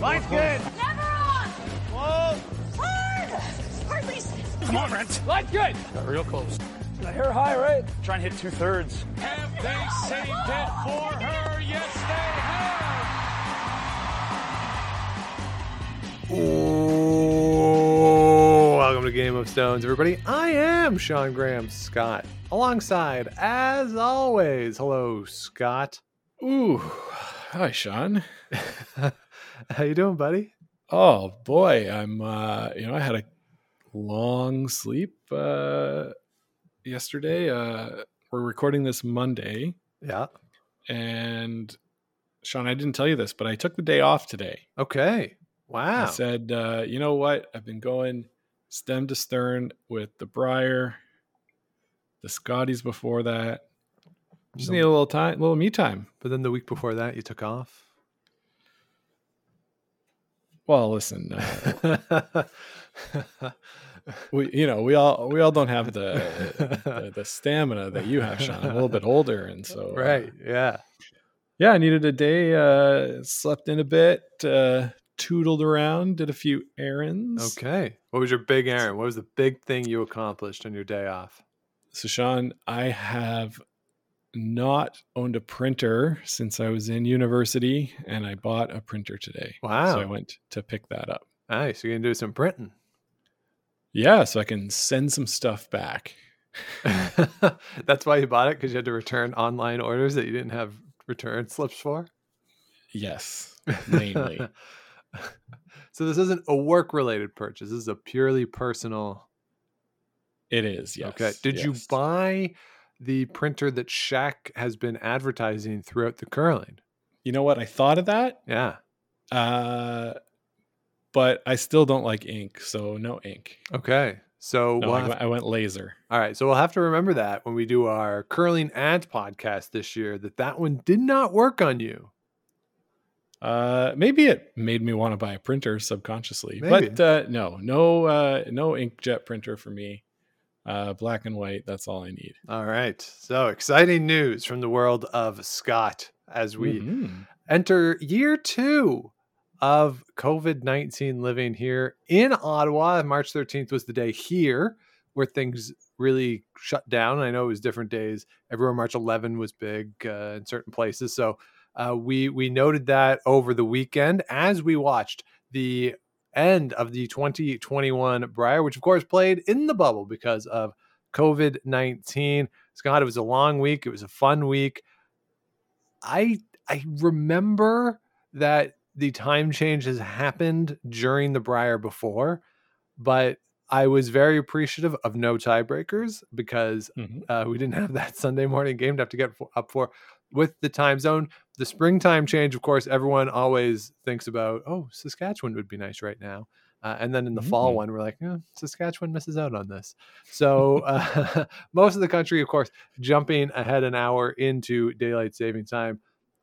Line's good. Never on! Whoa. Hard! Hardly. Come on, Brent. Line's good. Got real close. The hair high, right? Try and hit two thirds. Have they saved it for her? Yes, they have. Ooh, welcome to Game of Stones, everybody. I am Sean Graham Scott, alongside, as always, hello, Scott. Ooh, hi, Sean. How you doing, buddy? Oh boy, I'm. uh You know, I had a long sleep uh yesterday. Uh We're recording this Monday, Yeah. and Sean, I didn't tell you this, but I took the day off today. Okay. Wow. I said, uh, you know what? I've been going stem to stern with the Brier, the Scotties before that. Just need a little time, a little me time. but then the week before that, you took off. Well, listen, uh, we you know we all we all don't have the the, the stamina that you have sean i'm a little bit older and so uh, right. Yeah. yeah i needed a day uh slept in a bit uh tootled around did a few errands Okay. What was your big errand? What was the big thing you accomplished on your day off? so sean i have not owned a printer since i was in university and i bought a printer today Wow. so i went to pick that up Nice. You're going to do some printing. yeah so i can send some stuff back That's why you bought it because you had to return online orders that you didn't have return slips for. yes mainly so this isn't a work related purchase. This is a purely personal. it is yes okay. Did you buy the printer that Shaq has been advertising throughout the curling? You know what? I thought of that, Yeah. uh, but I still don't like ink, so no ink. Okay. So No, we'll I, I went laser. all right. So we'll have to remember that when we do our curling ant podcast this year, that that one did not work on you. Uh, maybe it made me want to buy a printer subconsciously, Maybe. but uh, no, no, uh, no inkjet printer for me. Uh, black and white. That's all I need. All right. So exciting news from the world of Scott as we Mhm. enter year two of COVID 19 living here in Ottawa. March 13th was the day here where things really shut down. I know it was different days. Everywhere March 11 was big uh, in certain places. So uh, we we noted that over the weekend as we watched the end of the 2021 Brier, which of course played in the bubble because of COVID 19. Scott, it was a long week. It was a fun week. I I remember that the time change has happened during the Brier before, but I was very appreciative of no tiebreakers because Mhm. uh, we didn't have that Sunday morning game to have to get up for with the time zone. The springtime change, of course, everyone always thinks about, oh, Saskatchewan would be nice right now. Uh, and then in the fall Mm. one, we're like, "Eh, Saskatchewan misses out on this. So uh, most of the country, of course, jumping ahead an hour into daylight saving time.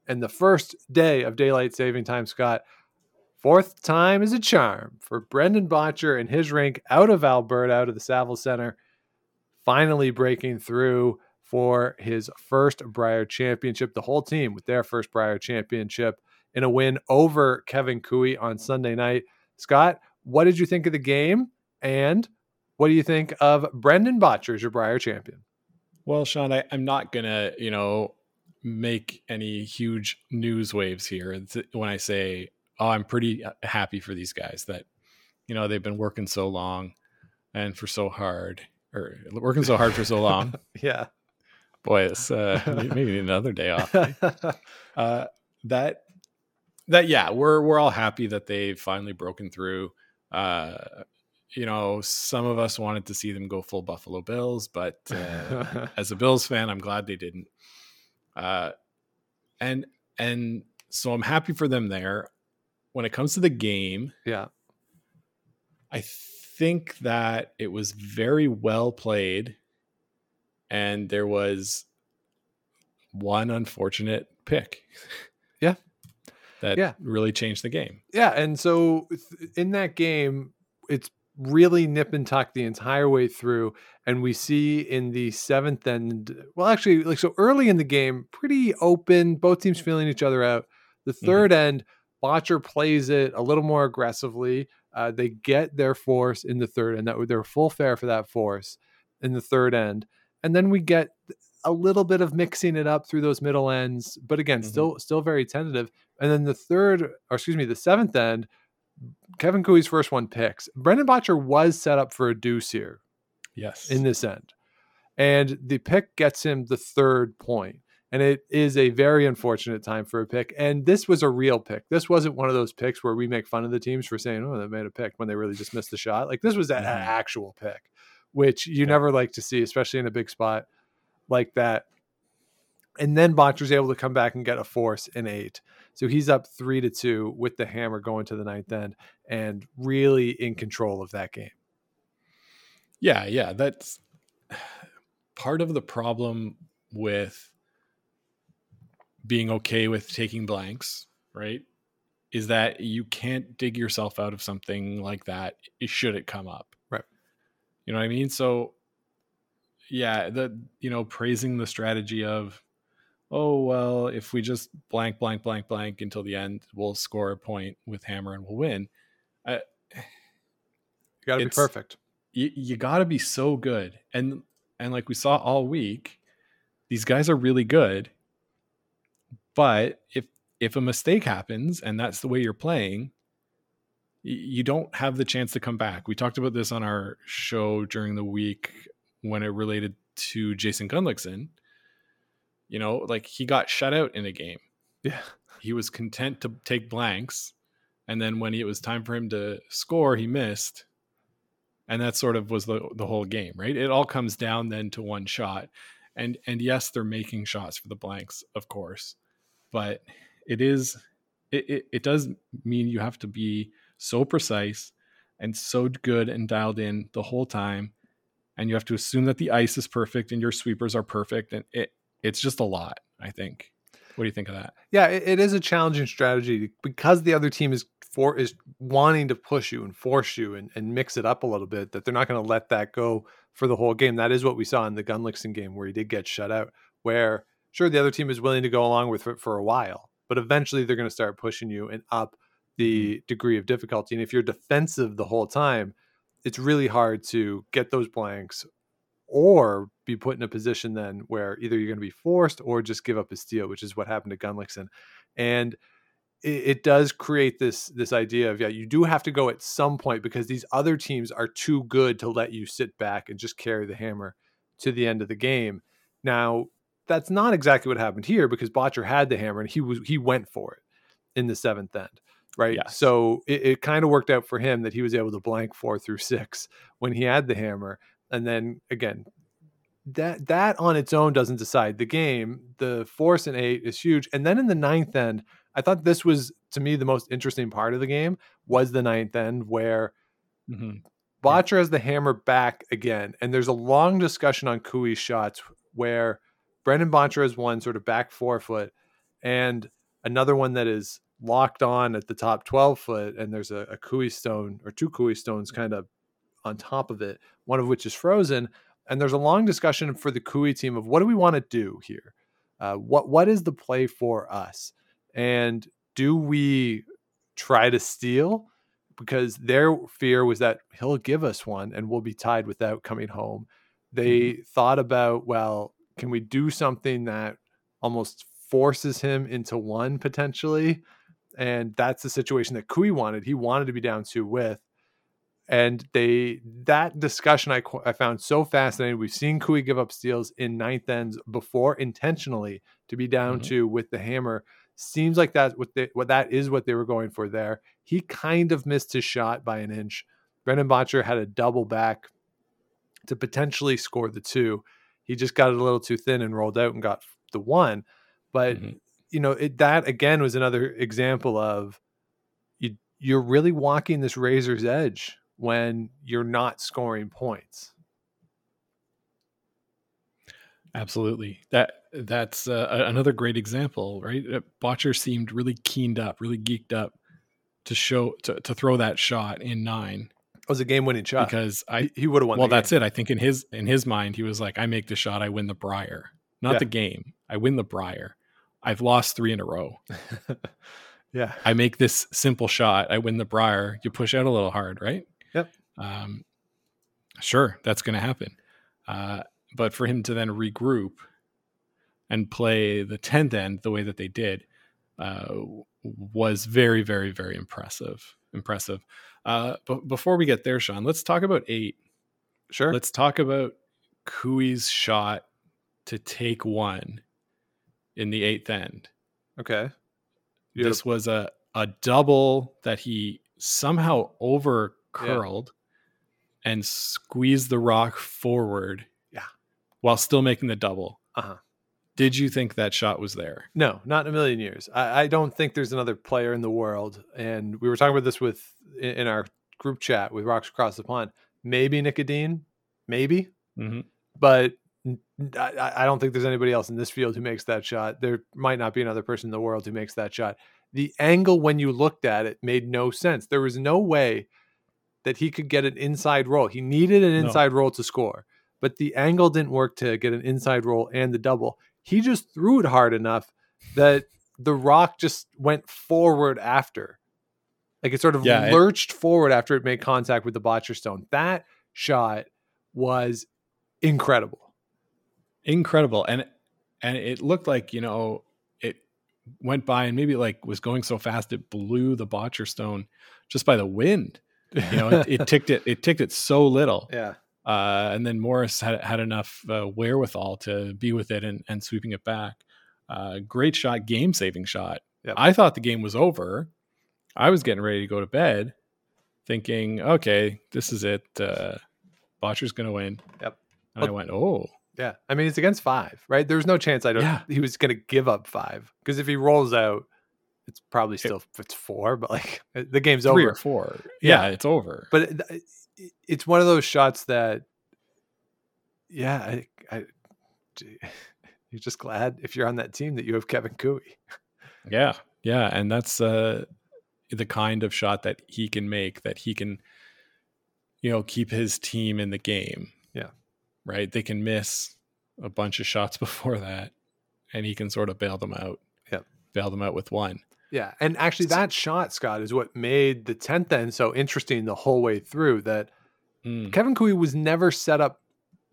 And the first day of daylight saving time, Scott, fourth time is a charm for Brendan Bottcher and his rink out of Alberta, out of the Saville Center, finally breaking through for his first Brier Championship. The whole team with their first Brier Championship in a win over Kevin Koe on Sunday night. Scott, what did you think of the game? And what do you think of Brendan Bottcher as your Brier champion? Well, Sean, I, I'm not gonna, you know, make any huge news waves here when I say, oh, I'm pretty happy for these guys that, you know, they've been working so long and for so hard, or working so hard for so long. Yeah. Boy, it's uh, maybe another day off. uh, that that yeah, we're we're all happy that they've finally broken through. Uh, you know, some of us wanted to see them go full Buffalo Bills, but uh, as a Bills fan, I'm glad they didn't. Uh, and and so I'm happy for them there. When it comes to the game, yeah. I think that it was very well played, and there was one unfortunate pick. Yeah. that Yeah. really changed the game. Yeah, and so in that game, it's really nip and tuck the entire way through, and we see in the seventh and well, actually, like so early in the game, pretty open. Both teams feeling each other out. The 3rd end, Bottcher plays it a little more aggressively. Uh, they get their force in the third, and that they're full fare for that force in the third end, and then we get a little bit of mixing it up through those middle ends, but again, Mhm. still still very tentative. And then the third, or excuse me, the seventh end, Kevin Koe's first one picks. Brendan Bottcher was set up for a deuce here Yes. in this end. And the pick gets him the third point. And it is a very unfortunate time for a pick. And this was a real pick. This wasn't one of those picks where we make fun of the teams for saying, oh, they made a pick when they really just missed the shot. Like this was an Mhm. actual pick, which you never like to see, especially in a big spot like that. And then Bottcher's able to come back and get a force in eight. So he's up three to two with the hammer going to the ninth end and really in control of that game. Yeah, yeah, that's part of the problem with being okay with taking blanks, right? Is that you can't dig yourself out of something like that should it come up. You know what I mean? So yeah, the you know, praising the strategy of oh well, if we just blank blank blank blank until the end, we'll score a point with hammer and we'll win. I, You got to be perfect. you, you got to be so good and and like we saw all week these guys are really good but if if a mistake happens and that's the way you're playing you don't have the chance to come back. We talked about this on our show during the week when it related to Jason Gunnlaugson you know like he got shut out in a game. Yeah. he was content to take blanks and then when it was time for him to score he missed. And that sort of was the the whole game right? It all comes down then to one shot. And and yes they're making shots for the blanks of course. But it is it, it, it does mean you have to be so precise and so good and dialed in the whole time and you have to assume that the ice is perfect and your sweepers are perfect and it it's just a lot i think what do you think of that Yeah, it, it is a challenging strategy because the other team is for is wanting to push you and force you and, and mix it up a little bit. That they're not going to let that go for the whole game. That is what we saw in the Gunnlaugson game where he did get shut out. Where sure the other team is willing to go along with it for a while, but eventually they're going to start pushing you and up Mm-hmm. the degree of difficulty. And if you're defensive the whole time, it's really hard to get those blanks or be put in a position then where either you're going to be forced or just give up a steal, which is what happened to Gunnlaugson. And it, it does create this this idea of yeah, you do have to go at some point because these other teams are too good to let you sit back and just carry the hammer to the end of the game. Now, that's not exactly what happened here because Bottcher had the hammer and he was he went for it in the seventh end. Right. Yes. So it, it kind of worked out for him that he was able to blank four through six when he had the hammer. And then again, that that on its own doesn't decide the game. The force in eight is huge. And then in the ninth end, I thought this was to me the most interesting part of the game was the ninth end where mm-hmm. Bottcher has the hammer back again. And there's a long discussion on Koe's shots where Brendan Bottcher has one sort of back four foot and another one that is locked on at the top 12 foot. And there's a, a Koe stone or two Koe stones kind of on top of it, one of which is frozen. And there's a long discussion for the Koe team of what do we want to do here? Uh, what what is the play for us? And do we try to steal? Because their fear was that he'll give us one and we'll be tied without coming home. They thought about, well, can we do something that almost forces him into one potentially? And that's the situation that Koe wanted. He wanted to be down two with and they that discussion I, I found so fascinating. We've seen Koe give up steals in ninth ends before intentionally to be down Mhm. two with the hammer. Seems like that's what they, what that is what they were going for there. He kind of missed his shot by an inch. Brendan Bottcher had a double back to potentially score the two. He just got it a little too thin and rolled out and got the one. But Mhm. You know it, that again was another example of you you're really walking this razor's edge when you're not scoring points. Absolutely. That that's uh, another great example, right? Uh, Bottcher seemed really keened up, really geeked up to show to, to throw that shot in nine It was a game-winning shot. because I he, would have won. well that's it. I think in his in his mind he was like, I make the shot, I win the Brier, not Yeah. the game. I win the Brier. I've lost three in a row. Yeah. I make this simple shot. I win the Brier. You push out a little hard, right? Yep. Um, sure, that's going to happen. Uh, but for him to then regroup and play the 10th end the way that they did uh, was very, very, very impressive. Impressive. Uh, but before we get there, Sean, let's talk about eight. Sure. Let's talk about Koe's shot to take one in the eighth end. okay. Had This was a, a double that he somehow over curled and squeezed the rock forward. Yeah. While still making the double. Uh-huh. Did you think that shot was there? No, not in a million years. I, I don't think there's another player in the world. And we were talking about this with in, in our group chat with Rocks Across the Pond. Maybe Nicodine, maybe, Mm-hmm. but I, I don't think there's anybody else in this field who makes that shot. There might not be another person in the world who makes that shot. The angle when you looked at it made no sense. There was no way that he could get an inside roll. He needed an No. inside roll to score, but the angle didn't work to get an inside roll and the double. He just threw it hard enough that the rock just went forward after. Like it sort of Yeah, it- lurched forward after it made contact with the Bottcher stone. That shot was incredible. Incredible. And and it looked like, you know, it went by and maybe like was going so fast it blew the Bottcher stone just by the wind. You know, it, it ticked it it ticked it so little. yeah. uh, and then Morris had had enough uh, wherewithal to be with it and, and sweeping it back. Uh, great shot, game saving shot. Yep. I thought the game was over. I was getting ready to go to bed, thinking, okay, this is it. Uh, Bottcher's going to win. Yep. And I went, oh, Yeah. I mean, it's against five, right? There's no chance I don't, Yeah. he was going to give up five because if he rolls out, it's probably still, it's four, but like the game's three over. or four. Yeah. Yeah, it's over. But it, it- it's one of those shots that, yeah, I, I, you're just glad if you're on that team that you have Kevin Koe. Yeah, yeah, and that's uh, the kind of shot that he can make. That he can, you know, keep his team in the game. Yeah. right. They can miss a bunch of shots before that, and he can sort of bail them out. Yep. bail them out with one. Yeah. And actually, that shot, Scott, is what made the 10th end so interesting the whole way through that Mm, Kevin Koe was never set up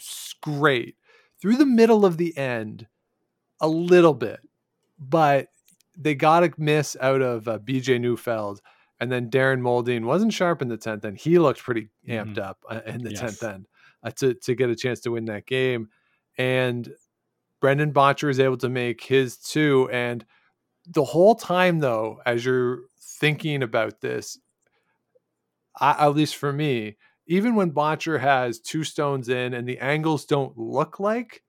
s- great through the middle of the end, a little bit, but they got a miss out of uh, BJ Neufeld, and then Darren Moulding wasn't sharp in the tenth end. He looked pretty amped Mhm. up uh, in the Yes. tenth end uh, to to get a chance to win that game, and Brendan Bottcher is able to make his two. And the whole time, though, as you're thinking about this, I, at least for me, even when Bottcher has two stones in and the angles don't look like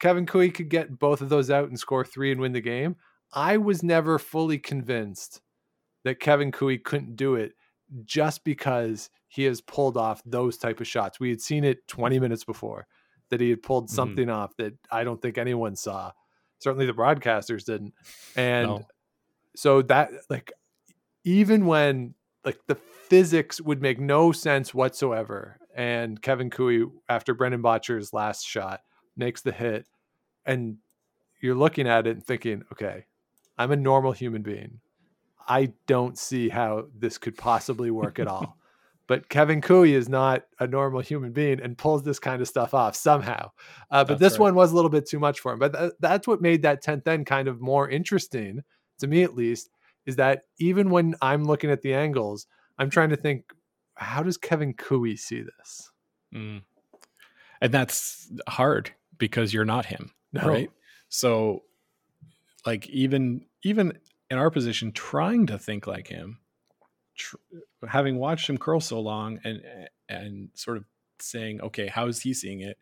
Kevin Koe could get both of those out and score three and win the game, I was never fully convinced that Kevin Koe couldn't do it just because he has pulled off those type of shots. We had seen it 20 minutes before that he had pulled Mhm. something off that I don't think anyone saw. Certainly the broadcasters didn't. And No. so that like even when like the physics would make no sense whatsoever and Kevin Koe after Brendan Bottcher's last shot makes the hit and you're looking at it and thinking okay I'm a normal human being I don't see how this could possibly work at all but Kevin Koe is not a normal human being and pulls this kind of stuff off somehow uh, but That's this right. one was a little bit too much for him but th- that's what made that 10th end kind of more interesting to me at least is that even when I'm looking at the angles, I'm trying to think, how does Kevin Koe see this? Mm. And that's hard because you're not him, No. right? So, like even even in our position, trying to think like him, tr- having watched him curl so long, and and sort of saying, okay, how is he seeing it?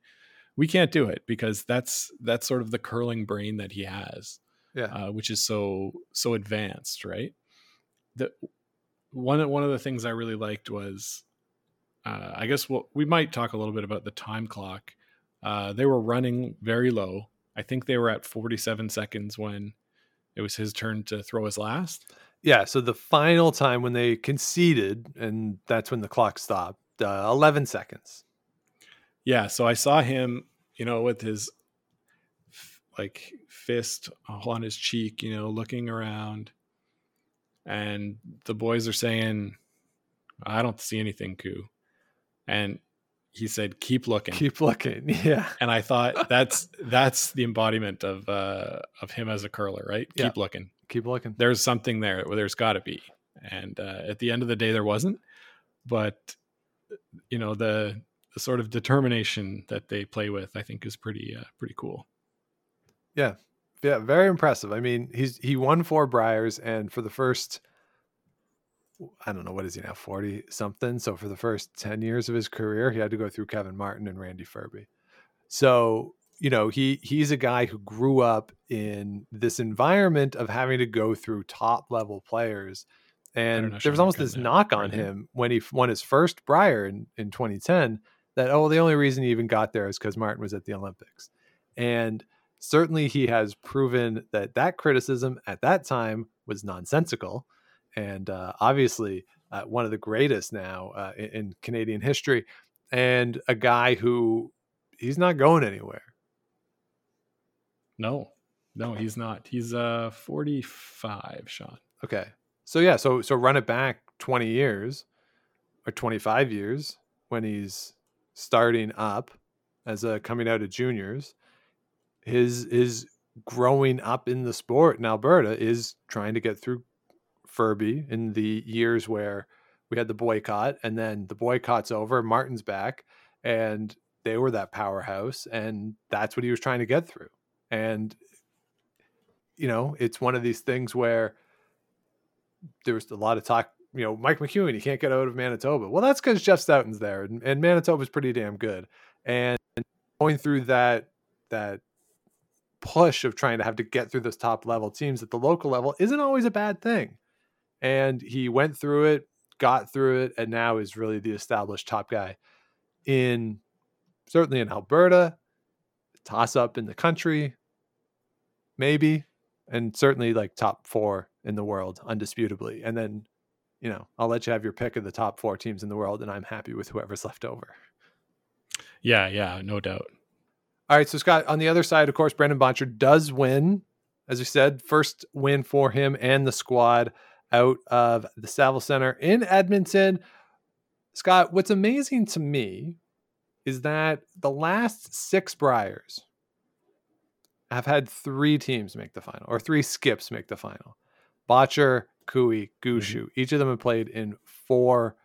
We can't do it because that's that's sort of the curling brain that he has, Yeah. uh, which is so so advanced, right? The one one of the things I really liked was uh, I guess we'll, we might talk a little bit about the time clock. Uh, they were running very low. I think they were at 47 seconds when it was his turn to throw his last. Yeah. So the final time when they conceded, and that's when the clock stopped, uh, 11 seconds. Yeah, so I saw him, you know, with his like fist on his cheek, you know, looking around. and the boys are saying, "I don't see anything, Koo," and he said, "Keep looking." Keep looking. Yeah. and I thought that's that's the embodiment of uh, of him as a curler, right? Yeah. Keep looking. Keep looking. There's something there. There's got to be. And uh, at the end of the day, there wasn't. But you know the the sort of determination that they play with, I think, is pretty uh, pretty cool. Yeah, Yeah, very impressive. I mean, he's he won four Briers, and for the first, I don't know what is he now, forty something. So for the first ten years of his career, he had to go through Kevin Martin and Randy Ferbey. So you know he he's a guy who grew up in this environment of having to go through top level players, and there was almost this knock on right him when he won his first Brier in in 2010. That oh, the only reason he even got there is because Martin was at the Olympics, and certainly he has proven that that criticism at that time was nonsensical and uh, obviously uh, one of the greatest now uh, in, in canadian history and a guy who he's not going anywhere No, no, he's not. He's uh 45, Sean. okay so yeah so so run it back 20 years or 25 years when he's starting up as a coming out of juniors his his growing up in the sport in Alberta is trying to get through Ferbey in the years where we had the boycott and then the boycott's over, Martin's back and they were that powerhouse and that's what he was trying to get through. And you know, it's one of these things where there was a lot of talk, you know, Mike McEwen, he can't get out of Manitoba. Well, that's because Jeff Stoughton's there and, and Manitoba's pretty damn good. And going through that that push of trying to have to get through those top level teams at the local level isn't always a bad thing. And he went through it, got through it, and now is really the established top guy in certainly in Alberta, toss up in the country, maybe, and certainly like top four in the world, undisputably. And then, you know, I'll let you have your pick of the top four teams in the world, and I'm happy with whoever's left over. Yeah, yeah, no doubt. All right, so Scott, on the other side, of course, Brendan Bottcher does win. As we said, first win for him and the squad out of the Saville Center in Edmonton. Scott, what's amazing to me is that the last six Briers have had three teams make the final, or three skips make the final. Bottcher, Koe, mm-hmm. Gushue. Each of them have played in four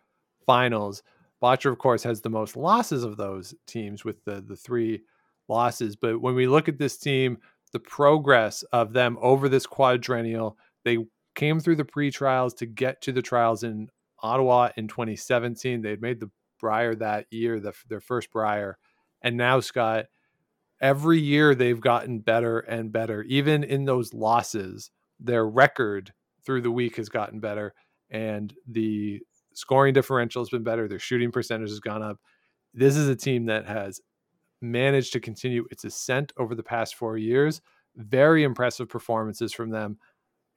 finals. Bottcher, of course, has the most losses of those teams with the the three losses. But when we look at this team, the progress of them over this quadrennial, they came through the pre-trials to get to the trials in Ottawa in 2017. They had made the Brier that year, the, their first Brier. And now, Scott, every year they've gotten better and better. Even in those losses, their record through the week has gotten better. And the scoring differential has been better. Their shooting percentage has gone up. This is a team that has managed to continue its ascent over the past four years. Very impressive performances from them.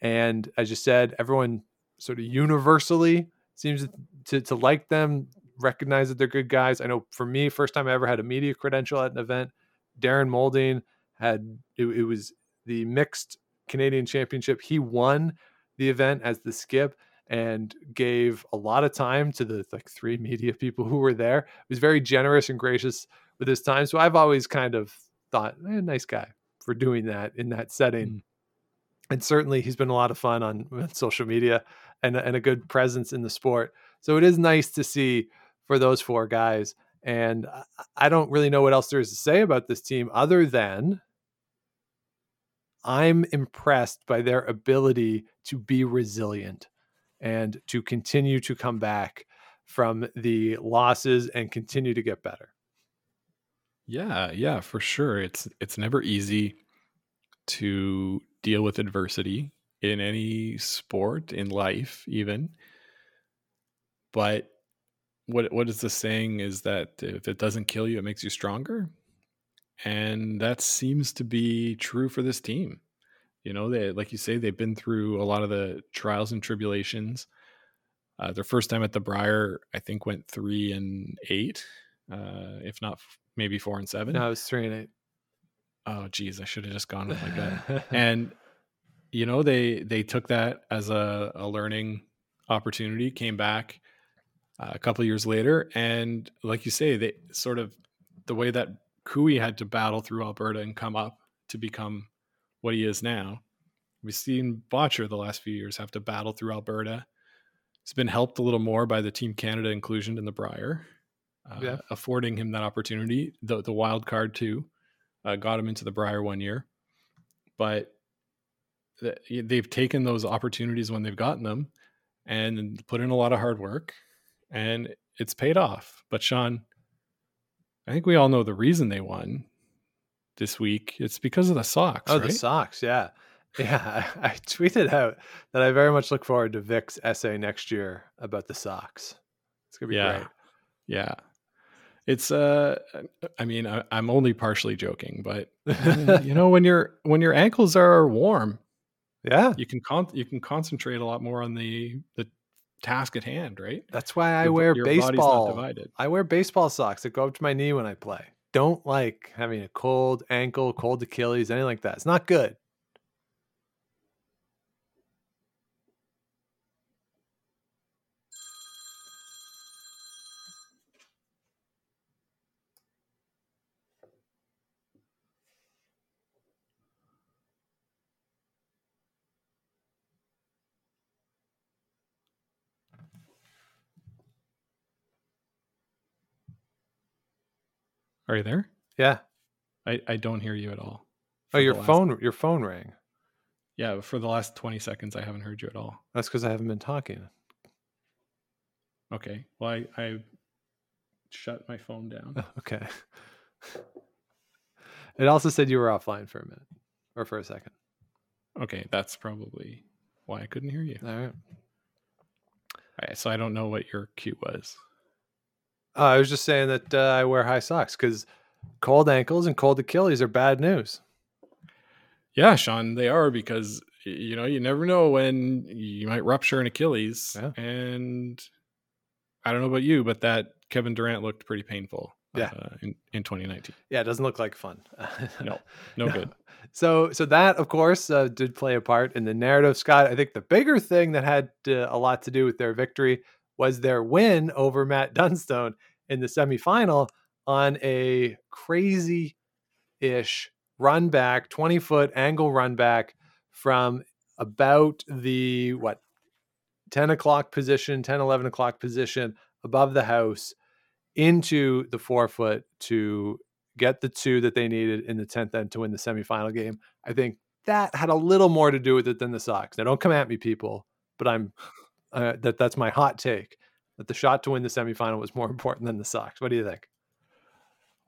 And as you said, everyone sort of universally seems to, to like them, recognize that they're good guys. I know for me, first time I ever had a media credential at an event, Darren Moulding had it, it was the mixed Canadian championship. He won the event as the skip and gave a lot of time to the like three media people who were there. He was very generous and gracious with his time. So I've always kind of thought, eh, nice guy for doing that in that setting. Mm. And certainly he's been a lot of fun on, on social media and, and a good presence in the sport. So it is nice to see for those four guys. And I don't really know what else there is to say about this team other than I'm impressed by their ability to be resilient and to continue to come back from the losses and continue to get better. Yeah, yeah, for sure. It's it's never easy to deal with adversity in any sport, in life even. But what what is the saying is that if it doesn't kill you, it makes you stronger. And that seems to be true for this team. You know, they like you say, they've been through a lot of the trials and tribulations. Uh, their first time at the Brier, I think, went three and eight, uh, if not f- maybe four and seven. No, it was three and eight. Oh, geez, I should have just gone with my gut. and you know they they took that as a, a learning opportunity, came back uh, a couple years later, and like you say, they sort of the way that Koe had to battle through Alberta and come up to become what he is now. We've seen Bottcher the last few years have to battle through Alberta. It's been helped a little more by the Team Canada inclusion in the Brier, uh, Yeah. affording him that opportunity. The the wild card too uh, got him into the Brier one year, but th- they've taken those opportunities when they've gotten them and put in a lot of hard work, and it's paid off. But Sean, I think we all know the reason they won this week. It's because of the socks. Oh, right? the socks, yeah. Yeah, I, I tweeted out that I very much look forward to Vic's essay next year about the socks. It's gonna be yeah great. yeah it's uh i mean I, i'm only partially joking but you know when your when your ankles are warm Yeah, you can con- you can concentrate a lot more on the the task at hand right that's why I Your wear your baseball. I wear baseball socks that go up to my knee when I play. Don't like having a cold ankle, cold Achilles, anything like that. It's not good. Are you there Yeah. i i don't hear you at all Oh, your last- phone, your phone rang. yeah for the last 20 seconds i haven't heard you at all That's because I haven't been talking. okay well i i shut my phone down okay. It also said you were offline for a minute or for a second. okay that's probably why i couldn't hear you All right. all right so i don't know what your cue was Uh, I was just saying that uh, I wear high socks because cold ankles and cold Achilles are bad news. Yeah, Sean, they are because you know you never know when you might rupture an Achilles, Yeah. and I don't know about you, but that Kevin Durant looked pretty painful. Yeah. uh, in in 2019, Yeah, it doesn't look like fun. no, no good. So, so that of course uh, did play a part in the narrative. Scott, I think the bigger thing that had uh, a lot to do with their victory was their win over Matt Dunstone in the semifinal on a crazy-ish run back, twenty foot angle run back from about the what 10 o'clock position 10 11 o'clock position above the house into the forefoot to get the two that they needed in the 10th end to win the semifinal game. I think that had a little more to do with it than the socks. Now, don't come at me, people, but I'm uh, that that's my hot take that the shot to win the semifinal was more important than the socks. What do you think?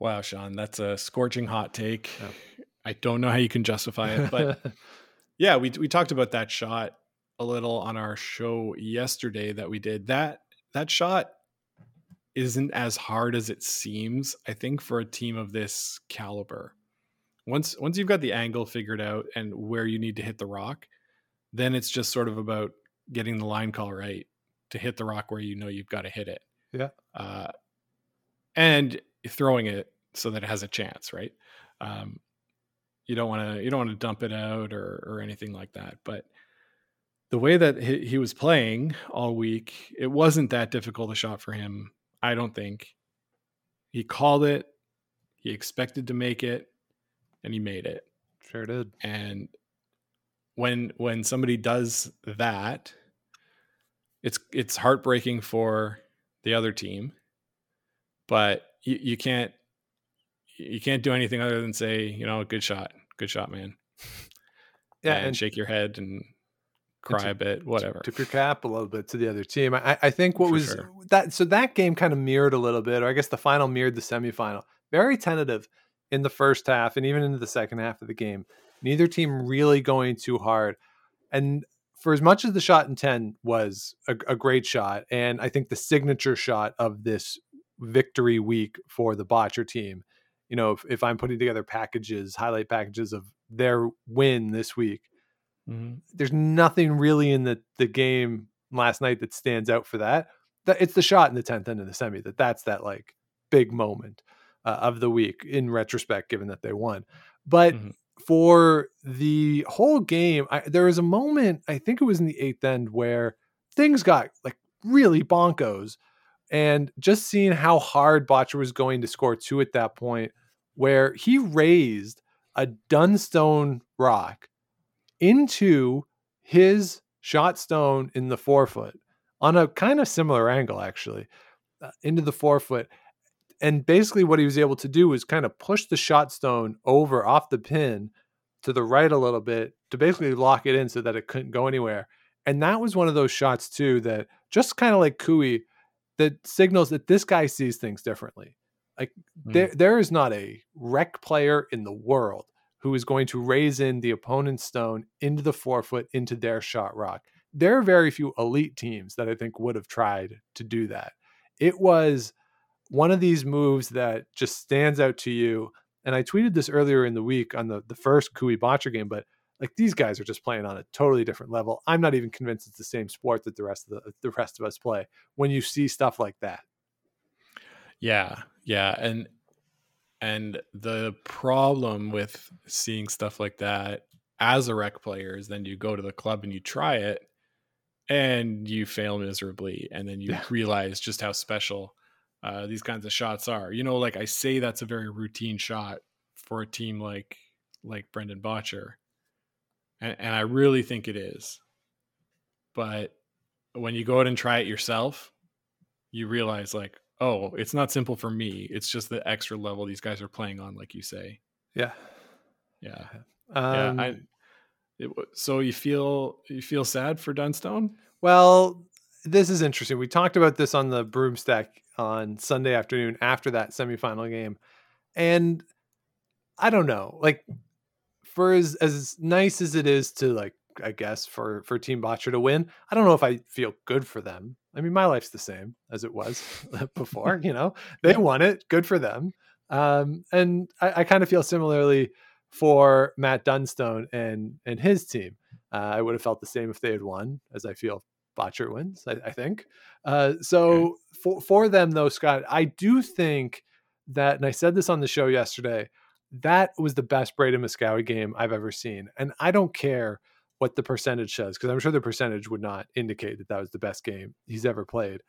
Wow, Sean, that's a scorching hot take. Yeah. I don't know how you can justify it, but yeah, we we talked about that shot a little on our show yesterday that we did. That that shot isn't as hard as it seems, I think, for a team of this caliber. Once once you've got the angle figured out and where you need to hit the rock, then it's just sort of about getting the line call right to hit the rock where you know you've got to hit it. Yeah. Uh, and throwing it so that it has a chance, right? Um, you don't want to you don't want to dump it out or or anything like that. But the way that he, he was playing all week, it wasn't that difficult a shot for him. I don't think he called it. He expected to make it, and he made it. sure did. And when when somebody does that, it's it's heartbreaking for the other team, but you, you can't you can't do anything other than say, you know, good shot, good shot, man. Yeah, and, and shake your head and cry to- a bit, whatever. Tip your cap a little bit to the other team. I, I think what For was sure. that so that game kind of mirrored a little bit, or I guess the final mirrored the semifinal. Very tentative in the first half and even into the second half of the game. Neither team really going too hard. And for as much as the shot in 10 was a, a great shot, and I think the signature shot of this victory week for the Bottcher team, you know, if, if I'm putting together packages, highlight packages of their win this week, Mhm. there's nothing really in the the game last night that stands out for that. That it's the shot in the tenth end of the semi that that's that like big moment uh, of the week in retrospect, given that they won. But Mhm. For the whole game, I, there was a moment, I think it was in the eighth end, where things got like really bonkos. And just seeing how hard Bottcher was going to score two at that point, where he raised a Dunstone rock into his shot stone in the forefoot on a kind of similar angle, actually, uh, into the forefoot. And basically, what he was able to do was kind of push the shot stone over off the pin to the right a little bit to basically lock it in so that it couldn't go anywhere. And that was one of those shots, too, that just kind of like Koe, that signals that this guy sees things differently. Like mm. there, there is not a rec player in the world who is going to raise in the opponent's stone into the forefoot into their shot rock. There are very few elite teams that I think would have tried to do that. It was one of these moves that just stands out to you. And I tweeted this earlier in the week on the, the first Koe Bottcher game, but like these guys are just playing on a totally different level. I'm not even convinced it's the same sport that the rest of the the rest of us play when you see stuff like that. Yeah. Yeah. And and the problem with seeing stuff like that as a rec player is then you go to the club and you try it and you fail miserably. And then you yeah. realize just how special uh, these kinds of shots are. You know, like I say, that's a very routine shot for a team like like Brendan Bottcher, and, and I really think it is. But when you go out and try it yourself, you realize like, oh, it's not simple for me. It's just the extra level these guys are playing on, like you say. Yeah. Yeah. Um, yeah. I, it, so you feel you feel sad for Dunstone? Well, this is interesting. We talked about this on the broomstack on Sunday afternoon after that semifinal game. And I don't know, like for as as nice as it is to like I guess for for Team Bottcher to win. I don't know if I feel good for them. I mean, my life's the same as it was before. You know, they won it. Good for them. Um, and I, I kind of feel similarly for Matt Dunstone and and his team. Uh, I would have felt the same if they had won, as I feel Bottcher wins. I, I think. Uh, so okay. for for them though, Scott, I do think that, and I said this on the show yesterday. That was the best Braeden Moskowy game I've ever seen, and I don't care what the percentage says because I'm sure the percentage would not indicate that that was the best game he's ever played.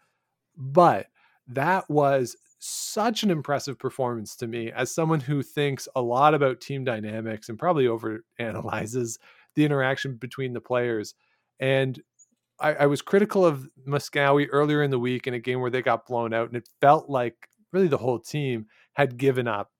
But that was such an impressive performance to me as someone who thinks a lot about team dynamics and probably over analyzes the interaction between the players. And I, I was critical of Moskowy earlier in the week in a game where they got blown out, and it felt like really the whole team had given up.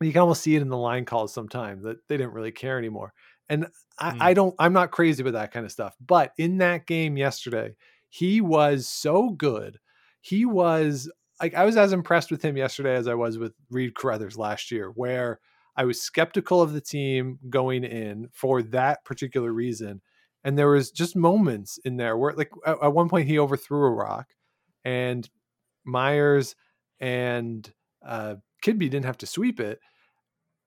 You can almost see it in the line calls sometimes that they didn't really care anymore. And I, mm. I don't, I'm not crazy with that kind of stuff. But in that game yesterday, he was so good. He was like, I was as impressed with him yesterday as I was with Reid Carruthers last year, where I was skeptical of the team going in for that particular reason. And there was just moments in there where, like, at, at one point he overthrew a rock, and Muyres and uh, Kidby didn't have to sweep it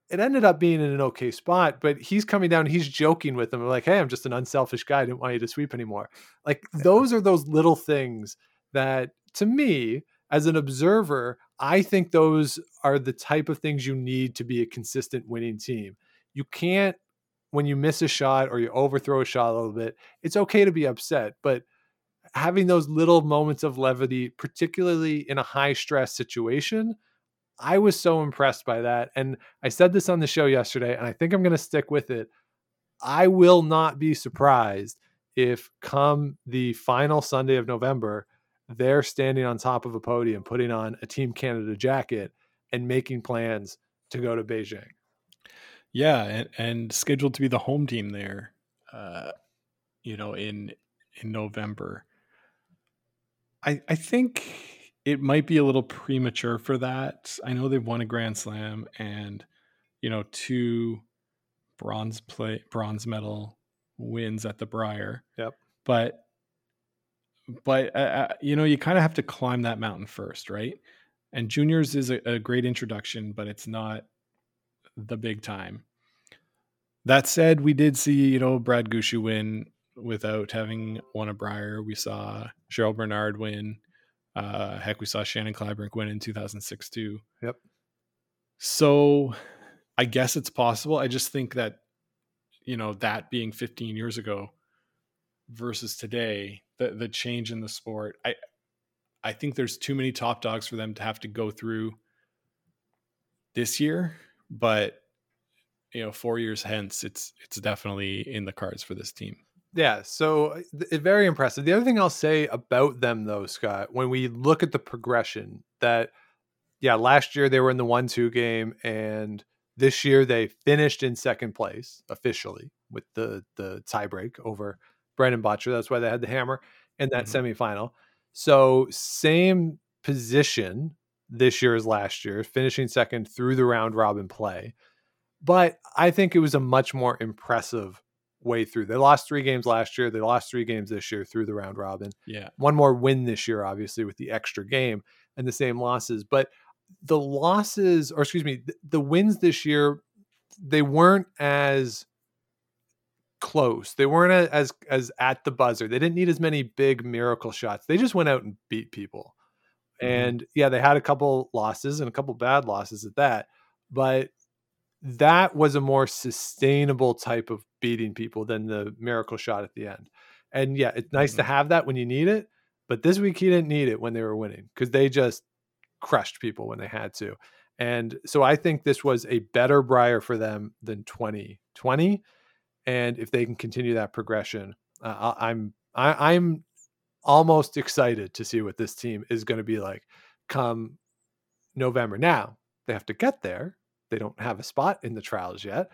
it ended up being in an okay spot, but he's coming down, he's joking with them, like, hey, I'm just an unselfish guy. I didn't want you to sweep anymore. Like, those are those little things that, to me, as an observer, I think those are the type of things you need to be a consistent winning team. You can't, when you miss a shot or you overthrow a shot a little bit, it's okay to be upset, but having those little moments of levity, particularly in a high stress situation, I was so impressed by that. And I said this on the show yesterday, and I think I'm going to stick with it. I will not be surprised if, come the final Sunday of November, they're standing on top of a podium, putting on a Team Canada jacket and making plans to go to Beijing. Yeah, and, and scheduled to be the home team there, uh, you know, in in November. I I think it might be a little premature for that. I know they've won a Grand Slam and you know two bronze play bronze medal wins at the Brier. Yep. But but uh, uh you know you kind of have to climb that mountain first, right? And juniors is a, a great introduction, but it's not the big time. That said, we did see you know Brad Gushue win without having won a Brier. We saw Cheryl Bernard win uh, heck, we saw Shannon Kleibrink win in 2006 too. Yep. So, I guess it's possible. I just think that you know that being 15 years ago versus today, the the change in the sport, I I think there's too many top dogs for them to have to go through this year, but you know, 4 years hence, it's it's definitely in the cards for this team. Yeah, so uh, th- very impressive. The other thing I'll say about them, though, Scott, when we look at the progression, that yeah, last year they were in the one-two game, and this year they finished in second place officially with the the tiebreak over Brendan Bottcher. That's why they had the hammer in that Mhm. semifinal. So same position this year as last year, finishing second through the round robin play. But I think it was a much more impressive way through. They lost three games last year. They lost three games this year through the round robin. Yeah. One more win this year, obviously, with the extra game and the same losses. But the losses, or excuse me, th- the wins this year, they weren't as close. They weren't as as at the buzzer. They didn't need as many big miracle shots. They just went out and beat people. Mhm. And yeah, they had a couple losses and a couple bad losses at that. But that was a more sustainable type of beating people than the miracle shot at the end. And yeah, it's nice to have that when you need it. But this week he didn't need it when they were winning because they just crushed people when they had to. And so I think this was a better Brier for them than 2020. And if they can continue that progression, uh, I- I'm I, I'm almost excited to see what this team is going to be like come November. Now they have to get there. They don't have a spot in the trials yet.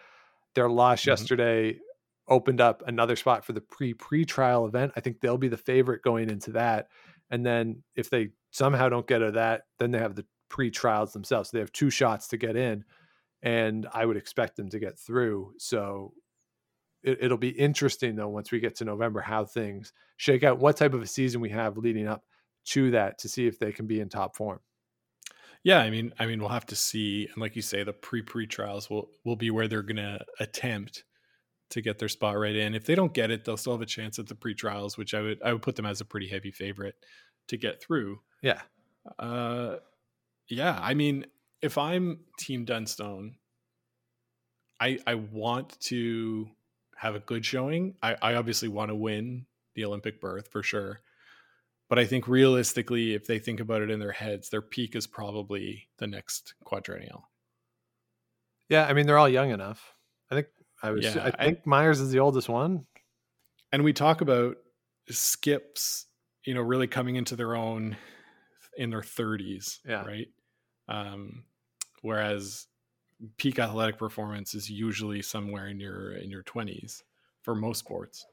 Their loss Mhm. yesterday opened up another spot for the pre pre trial event. I think they'll be the favorite going into that. And then if they somehow don't get to that, then they have the pre trials themselves. So they have two shots to get in, and I would expect them to get through. So it, it'll be interesting though once we get to November how things shake out, what type of a season we have leading up to that to see if they can be in top form. Yeah, I mean, I mean, we'll have to see, and like you say, the pre pre trials will will be where they're going to attempt to get their spot right in. If they don't get it, they'll still have a chance at the pre trials, which I would I would put them as a pretty heavy favorite to get through. Yeah. Uh, yeah, I mean, if I'm Team Dunstone, I I want to have a good showing. I, I obviously want to win the Olympic berth for sure. But I think realistically, if they think about it in their heads, their peak is probably the next quadrennial. Yeah, I mean they're all young enough. I think I was Yeah, I I- think Muyres is the oldest one. And we talk about skips, you know, really coming into their own in their 30s. Yeah. Right. Um, whereas peak athletic performance is usually somewhere in your in your 20s for most sports.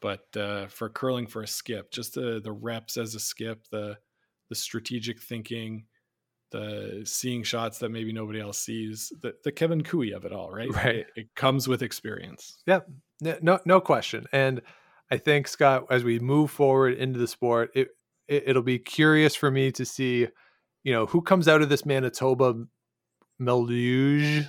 But uh, for curling for a skip, just the the reps as a skip, the the strategic thinking, the seeing shots that maybe nobody else sees, the, the Kevin Koe of it all, right? Right. It, it comes with experience. yep No, no question. And I think Scott, as we move forward into the sport, it, it it'll be curious for me to see, you know, who comes out of this Manitoba milieu,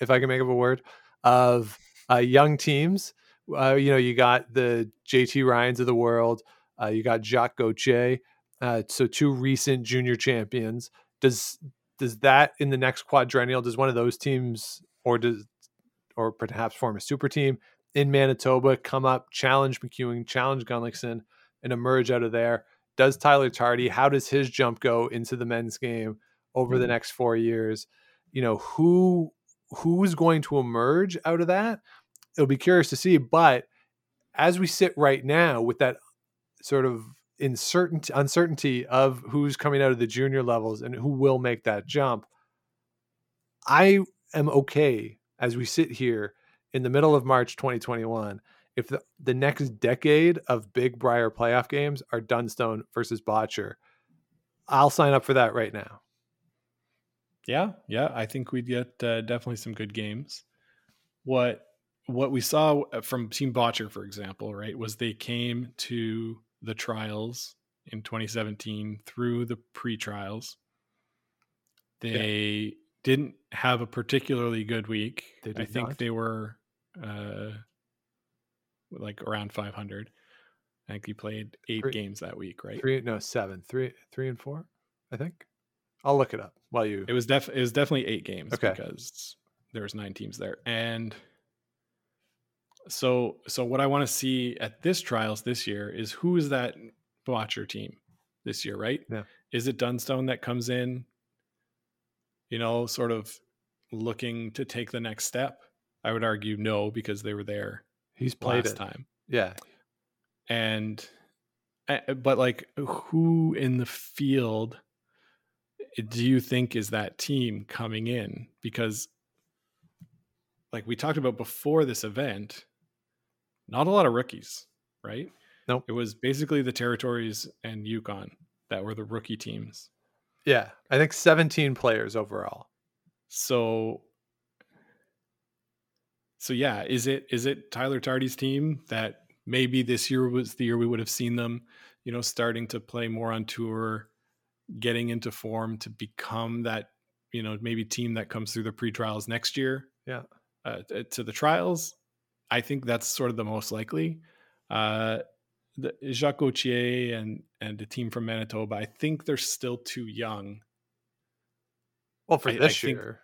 if I can make up a word, of uh, young teams. Uh, you know, you got the JT Ryans of the world. Uh, you got Jacques Gauthier. Uh, so two recent junior champions. Does does that in the next quadrennial? Does one of those teams, or does or perhaps form a super team in Manitoba, come up, challenge McEwen, challenge Gunnlaugson, and emerge out of there. Does Tyler Tardi, how does his jump go into the men's game over the Mhm. next four years? You know, who who's going to emerge out of that? It'll be curious to see. But as we sit right now with that sort of uncertainty uncertainty of who's coming out of the junior levels and who will make that jump, I am okay as we sit here in the middle of March 2021 if the, the next decade of big Brier playoff games are Dunstone versus Bottcher. I'll sign up for that right now. Yeah, yeah, I think we'd get uh, definitely some good games. What what we saw uh, from Team Bottcher, for example, right, was they came to the trials in 2017 through the pre-trials. They didn't have a particularly good week. They I think not. they were uh, like around 500. I think he played eight Three- games that week, right? Three, no, seven, three, three and four, I think. I'll look it up while you. It was def it was definitely eight games Okay. because there was nine teams there, and so so what I want to see at this trials this year is who is that Bottcher team this year, right? Yeah. Is it Dunstone that comes in, you know, sort of looking to take the next step? I would argue no, because they were there He's played last it. time. Yeah. And uh, but like who in the field eh, do you think is that team coming in? Because like we talked about before this event, not a lot of rookies, right? Nope. It was basically the territories and Yukon that were the rookie teams. Yeah. I think 17 players overall. So so yeah, is it is it Tyler Tardi's team that maybe this year was the year we would have seen them, you know, starting to play more on tour, getting into form to become that, you know, maybe team that comes through the pre-trials next year. Yeah. Uh, to the trials. I think that's sort of the most likely. Uh the Jacques Gauthier and and the team from Manitoba, I think they're still too young Well, for I- I this think- year.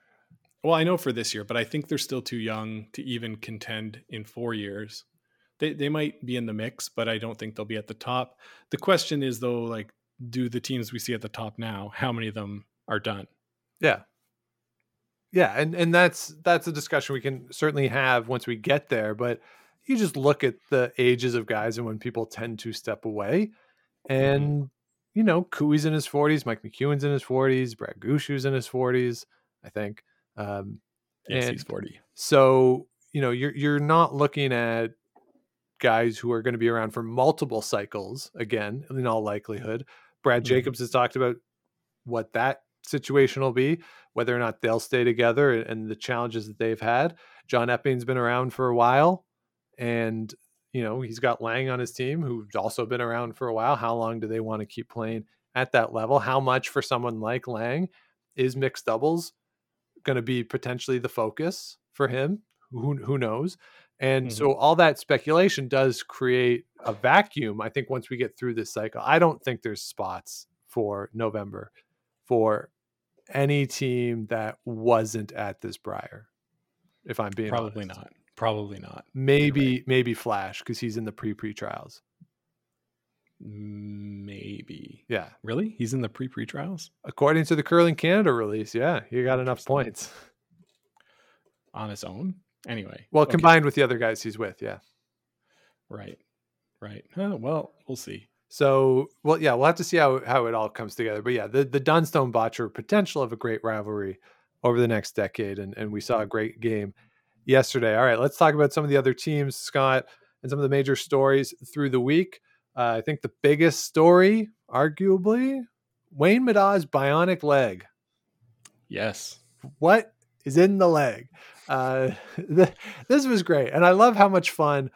well, I know for this year, but I think they're still too young to even contend in four years. They they might be in the mix, but I don't think they'll be at the top. The question is though, like, do the teams we see at the top now, how many of them are done? Yeah. Yeah, and and that's that's a discussion we can certainly have once we get there, but you just look at the ages of guys and when people tend to step away. And you know, Koe's in his 40s, Mike McEwen's in his 40s, Brad Gushue's in his 40s, I think. Um Yes, And- he's forty. so, you know, you're you're not looking at guys who are going to be around for multiple cycles again, in all likelihood. Brad Mhm. Jacobs has talked about what that situation will be, whether or not they'll stay together and the challenges that they've had. John Epping's been around for a while and you know, he's got Laing on his team who's also been around for a while. How long do they want to keep playing at that level? How much for someone like Laing is mixed doubles going to be potentially the focus for him? Who who knows? And mm-hmm. so all that speculation does create a vacuum. I think once we get through this cycle, I don't think there's spots for November for any team that wasn't at this Brier. If I'm being Probably honest. not. Probably not. Maybe maybe Flash because he's in the pre pre trials. Maybe. Yeah, Really? He's in the pre pre trials according to the Curling Canada release, yeah, he got enough points. on his own. Anyway. Well, okay, combined with the other guys he's with, yeah. Right. Right. Huh, well, we'll see. So, well, yeah, we'll have to see how how it all comes together. But yeah, the the Dunstone Bottcher potential of a great rivalry over the next decade, and and we saw a great game yesterday. All right, let's talk about some of the other teams, Scott, and some of the major stories through the week. Uh, I think the biggest story, arguably, Wayne Middaugh's bionic leg. Yes. What is in the leg? Uh, th- this was great, and I love how much fun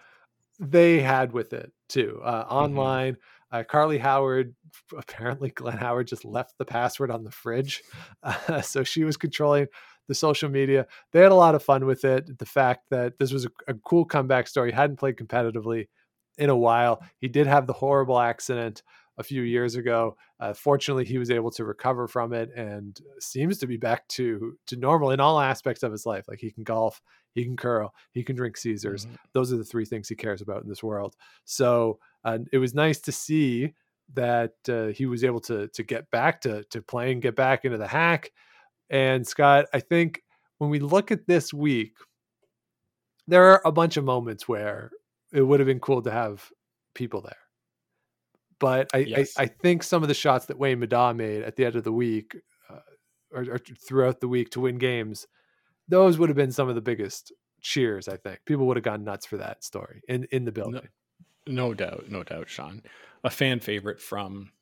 they had with it too. Uh, online, uh, Carly Howard, apparently Glenn Howard just left the password on the fridge, uh, so she was controlling the social media. They had a lot of fun with it. The fact that this was a, a cool comeback story, hadn't played competitively in a while. He did have the horrible accident a few years ago. Uh, fortunately, he was able to recover from it and seems to be back to to normal in all aspects of his life. Like he can golf, he can curl, he can drink Caesars. Mhm. Those are the three things he cares about in this world. So uh, it was nice to see that uh, he was able to to get back to to playing, get back into the hack. And Scott, I think when we look at this week, there are a bunch of moments where it would have been cool to have people there. But I, Yes. I, I think some of the shots that Wayne Middaugh made at the end of the week uh, or, or throughout the week to win games, those would have been some of the biggest cheers. I think people would have gone nuts for that story in in the building. No doubt, no doubt, Sean. A fan favorite from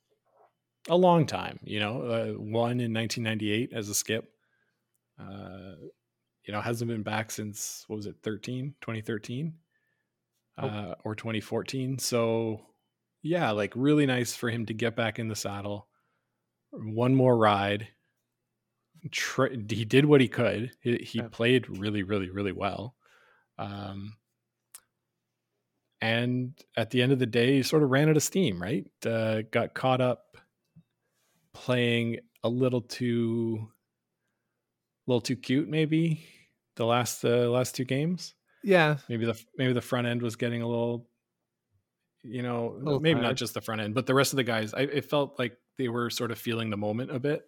a long time, you know, uh, won in 1998 as a skip. Uh, you know, hasn't been back since, what was it, 13, 2013 Oh. uh, or 2014. So, yeah, like really nice for him to get back in the saddle. One more ride. Tr- he did what he could. He, he Yeah. played really, really, really well. Um, and at the end of the day, he sort of ran out of steam, right? Uh, got caught up playing a little too, a little too cute, maybe the last the last two games. Yeah, Maybe the maybe the front end was getting a little, you know, maybe not just the front end, but the rest of the guys. I it felt like they were sort of feeling the moment a bit.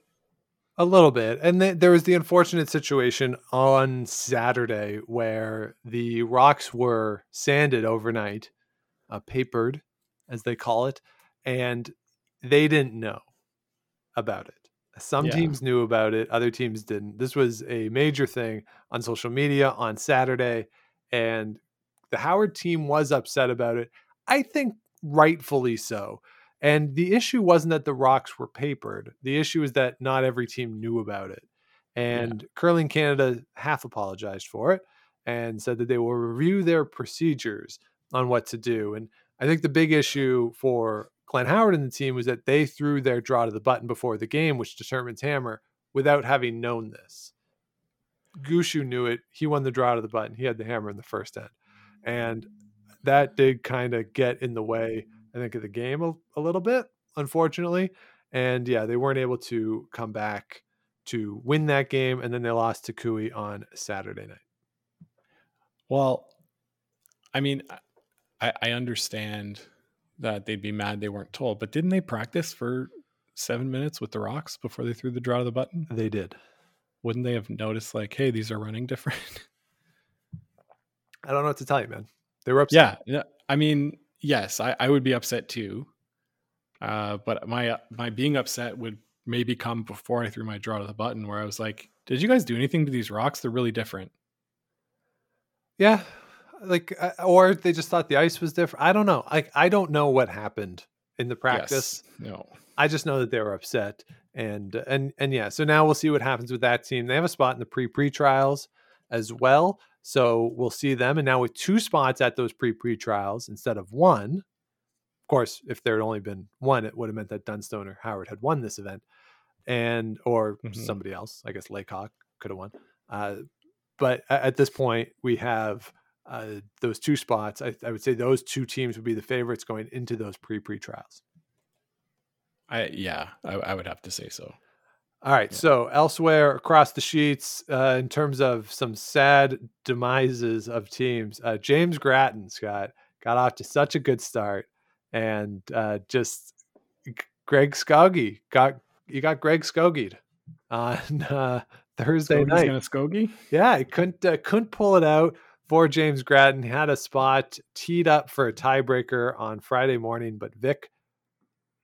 A little bit. And th- there was the unfortunate situation on Saturday where the rocks were sanded overnight, uh, papered, as they call it, and they didn't know about it. Some Yeah. teams knew about it, other teams didn't. This was a major thing on social media on Saturday, and the Howard team was upset about it. I think rightfully so. And the issue wasn't that the rocks were papered. The issue is that not every team knew about it. And Curling Canada half apologized for it and said that they will review their procedures on what to do. And I think the big issue for Glenn Howard and the team was that they threw their draw to the button before the game, which determines hammer, without having known this. Gushue knew it. He won the draw to the button. He had the hammer in the first end. And that did kind of get in the way, I think, of the game a, a little bit, unfortunately. And yeah, they weren't able to come back to win that game. And then they lost to Koe on Saturday night. Well, I mean, I, I understand that they'd be mad they weren't told, but didn't they practice for seven minutes with the rocks before they threw the draw to the button? They did. Wouldn't they have noticed like, hey, these are running different? I don't know what to tell you, man. They were upset. yeah. I mean, yes, I, I would be upset too. Uh, but my my being upset would maybe come before I threw my draw to the button, where I was like, "Did you guys do anything to these rocks? They're really different." Yeah. Like, uh, or they just thought the ice was different. I don't know. Like, I don't know what happened in the practice. Yes. No. I just know that they were upset, and and and yeah. So now we'll see what happens with that team. They have a spot in the pre pre trials as well, so we'll see them. And now with two spots at those pre pre trials instead of one. Of course, if there had only been one, it would have meant that Dunstone or Howard had won this event, and or Mhm. somebody else. I guess Laycock could have won. Uh, but at this point, we have uh, those two spots. I, I would say those two teams would be the favorites going into those pre pre trials. I yeah, I, I would have to say so. All right. Yeah. So elsewhere across the sheets, uh, in terms of some sad demises of teams, uh, James Grattan, Scott, got off to such a good start, and uh, just Greg Skauge got you got Greg Skogied on uh, Thursday Skogie's night. gonna Skogie. Yeah, he couldn't uh, couldn't pull it out for James Grattan. He had a spot teed up for a tiebreaker on Friday morning, but Vic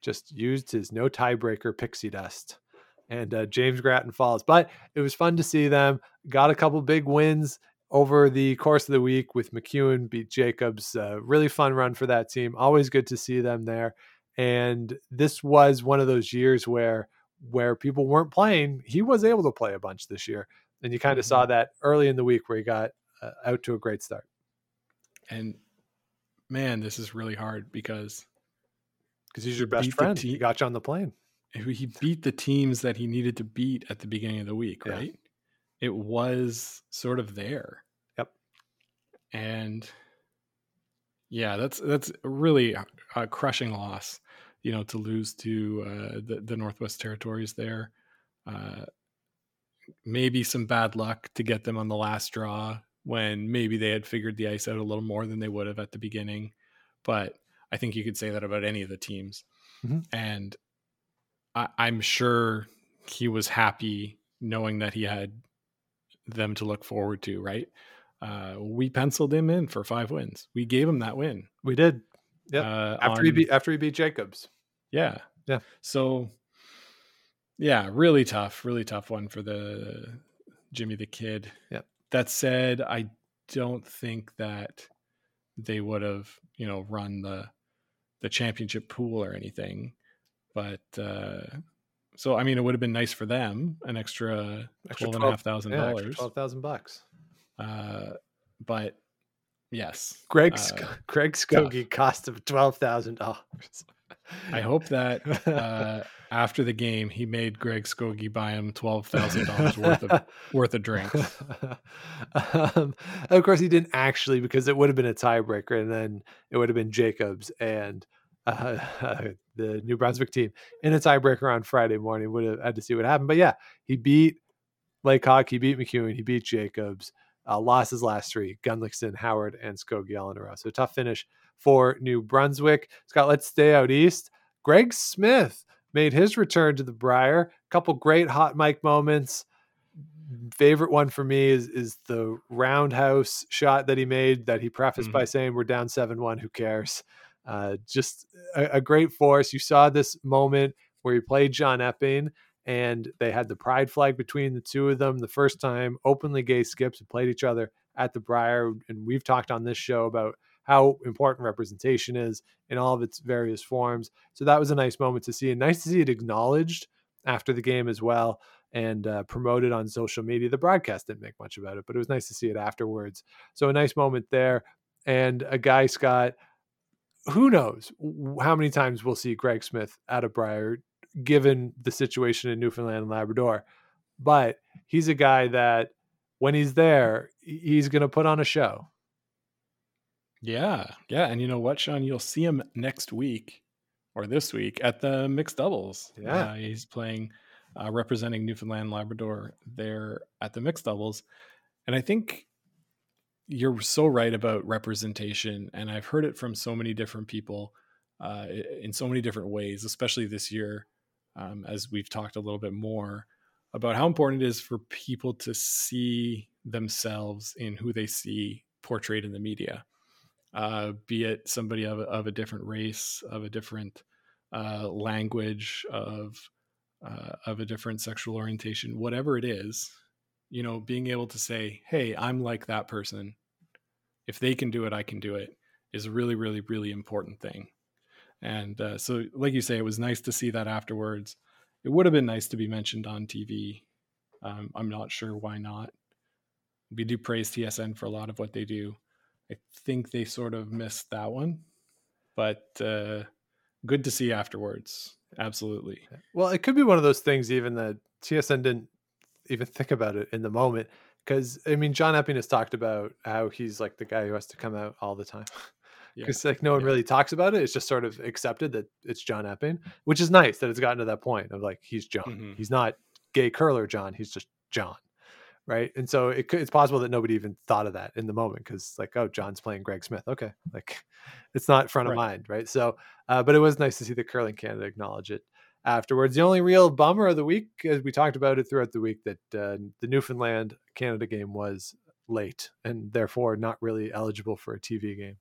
just used his no tiebreaker pixie dust, and uh, James Grattan falls. But it was fun to see them. Got a couple big wins over the course of the week with McEwen beat Jacobs. Uh, really fun run for that team. Always good to see them there. And this was one of those years where where people weren't playing. He was able to play a bunch this year and you kind of Mhm. saw that early in the week where he got uh, out to a great start And man, this is really hard because because he's your best friend. He got you on the plane. He beat the teams that he needed to beat at the beginning of the week, Yeah. right? It was sort of there. Yep. And yeah, that's that's really a- crushing loss, you know, to lose to uh, the the Northwest Territories there. Uh, maybe some bad luck to get them on the last draw when maybe they had figured the ice out a little more than they would have at the beginning. But I think you could say that about any of the teams. Mhm. And I, I'm sure he was happy knowing that he had them to look forward to, right? Uh, we penciled him in for five wins. We gave him that win. We did Yep. Uh, after he beat after he beat Jacobs. yeah. Yeah. So yeah, really tough, really tough one for the Jimmy the Kid. Yeah. That said, I don't think that they would have, you know, run the the championship pool or anything. But uh so I mean it would have been nice for them, an extra twelve and a half thousand dollars. twelve thousand bucks. Uh but yes. Greg uh, Greg Skauge cost him twelve thousand dollars. I hope that uh, after the game he made Greg Skauge buy him twelve thousand dollars worth of worth of drinks. um, of course, he didn't actually because it would have been a tiebreaker, and then it would have been Jacobs and uh, the New Brunswick team in a tiebreaker on Friday morning. Would have had to see what happened, but yeah, he beat Laycock, he beat McEwen, he beat Jacobs. uh, lost his last three Gunnlaugson, Howard, and Skauge in a row. So tough finish for New Brunswick. Scott, let's stay out east. Greg Smith made his return to the Brier. Couple great hot mic moments. Favorite one for me is is the roundhouse shot that he made that he prefaced Mm-hmm. by saying, "We're down seven one. Who cares?" Uh, just a, a great force. You saw this moment where he played John Epping and they had the pride flag between the two of them the first time openly gay skips who played each other at the brier and we've talked on this show about how important representation is in all of its various forms. So that was a nice moment to see and nice to see it acknowledged after the game as well and uh, promoted on social media. The broadcast didn't make much about it but it was nice to see it afterwards. So a nice moment there and a guy scott who knows how many times we'll see greg smith at a brier given the situation in Newfoundland and Labrador. But he's a guy that when he's there, he's going to put on a show. Yeah, yeah, and you know what, Sean? You'll see him next week or this week at the mixed doubles. Yeah. Uh, he's playing, uh, representing Newfoundland and Labrador there at the mixed doubles, and I think you're so right about representation, and I've heard it from so many different people uh, in so many different ways, especially this year, um, as we've talked a little bit more about how important it is for people to see themselves in who they see portrayed in the media uh, be it somebody of, a- of a different race, of a different uh, language, of uh, of a different sexual orientation, whatever it is, you know, being able to say, "Hey, I'm like that person. If they can do it, I can do it," is a really, really, really important thing. And uh, so, like you say, it was nice to see that afterwards. It would have been nice to be mentioned on TV. Um, I'm not sure why not. We do praise TSN for a lot of what they do. I think they sort of missed that one, but uh, good to see afterwards. Absolutely. Well, it could be one of those things, even that TSN didn't even think about it in the moment. Because, I mean, John Epping has talked about how he's like the guy who has to come out all the time. Yeah. Because, like, no one Yeah. really talks about it. It's just sort of accepted that it's John Epping, which is nice that it's gotten to that point of like, he's John. Mhm. He's not gay curler John. He's just John. Right. And so it it's possible that nobody even thought of that in the moment because, like, oh, John's playing Greg Smith. Okay. Like, it's not front of mind. Right. So, uh, but it was nice to see the Curling Canada acknowledge it afterwards. The only real bummer of the week, as we talked about it throughout the week, that uh, the Newfoundland Canada game was late and therefore not really eligible for a TV game.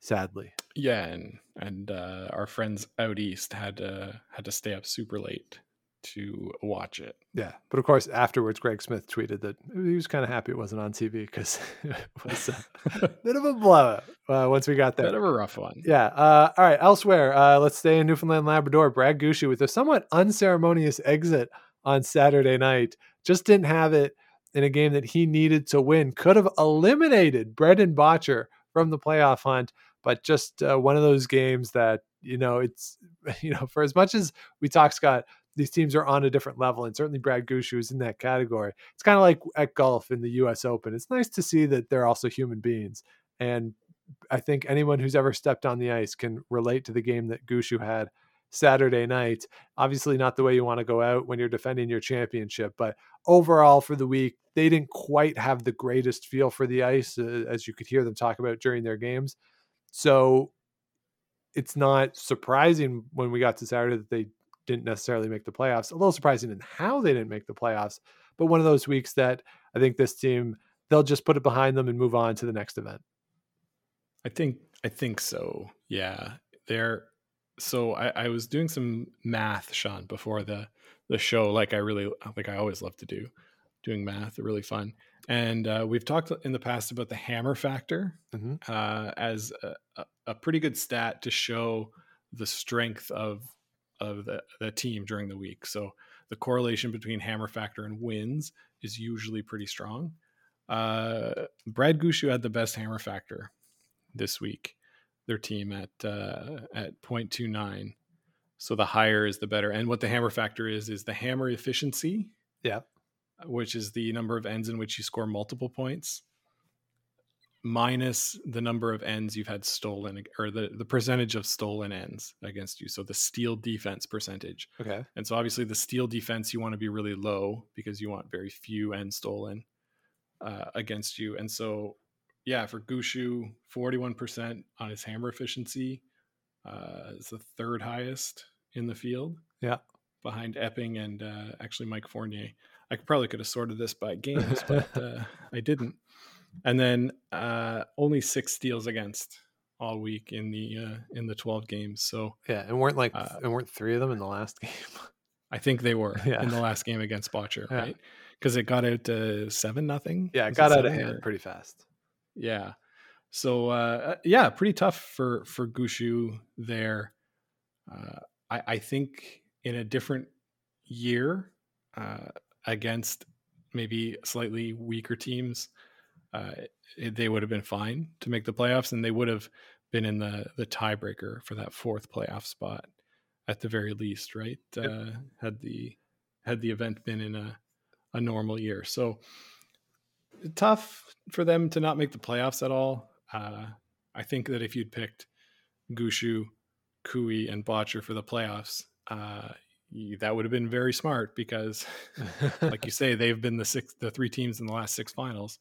Sadly, Yeah, and and uh, our friends out east had to had to stay up super late to watch it. yeah. But of course, afterwards, Greg Smith tweeted that he was kind of happy it wasn't on TV because it was a bit of a blowout uh, once we got there. Bit of a rough one. Yeah. Uh, all right. Elsewhere, uh, let's stay in Newfoundland Labrador. Brad Gushue with a somewhat unceremonious exit on Saturday night. Just didn't have it in a game that he needed to win. Could have eliminated Brendan Bottcher from the playoff hunt, but just uh, one of those games that you know it's you know for as much as we talk Scott. These teams are on a different level, and certainly Brad Gushue is in that category. It's kind of like at golf in the U.S. Open. It's nice to see that they're also human beings, and I think anyone who's ever stepped on the ice can relate to the game that Gushue had Saturday night. Obviously, not the way you want to go out when you're defending your championship, but overall for the week, they didn't quite have the greatest feel for the ice, uh, as you could hear them talk about during their games. So it's not surprising when we got to Saturday that they didn't necessarily make the playoffs. A little surprising in how they didn't make the playoffs, but one of those weeks that I think this team they'll just put it behind them and move on to the next event. I think I think so. Yeah, they're so I, I was doing some math, Sean, before the the show. Like I really like I always love to do doing math. Really fun. And uh, we've talked in the past about the hammer factor Mhm. uh, as a, a pretty good stat to show the strength of of the, the team during the week. So the correlation between hammer factor and wins is usually pretty strong. Uh, Brad Gushue had the best hammer factor this week. Their team at uh, at 0.29. So the higher is the better. And what the hammer factor is is the hammer efficiency, Yeah. which is the number of ends in which you score multiple points, minus the number of ends you've had stolen or the, the percentage of stolen ends against you. So the steal defense percentage. Okay. And so obviously the steal defense you want to be really low because you want very few ends stolen. uh, against you. And so, yeah, for Gushue, 41% on his hammer efficiency uh, is the third highest in the field. Yeah. Behind Epping and uh, actually Mike Fournier. I probably could have sorted this by games, but uh, I didn't. And then uh, only six steals against all week in the uh, in the 12 games. So Yeah, and weren't like Uh, and weren't three of them in the last game. I think they were Yeah. in the last game against Bottcher, Yeah. right? Because it got out to seven nothing. yeah, it got out of hand or- pretty fast. Yeah. So uh, yeah, pretty tough for for Gushue there. Uh, I, I think in a different year uh, against maybe slightly weaker teams, uh, it- they would have been fine to make the playoffs, and they would have been in the the tiebreaker for that fourth playoff spot at the very least, right? Uh, had the had the event been in a a normal year, so tough for them to not make the playoffs at all. Uh, I think that if you'd picked Gushue, Koe, and Bottcher for the playoffs, uh, you, that would have been very smart because, like you say, they've been the six, the three teams in the last six finals.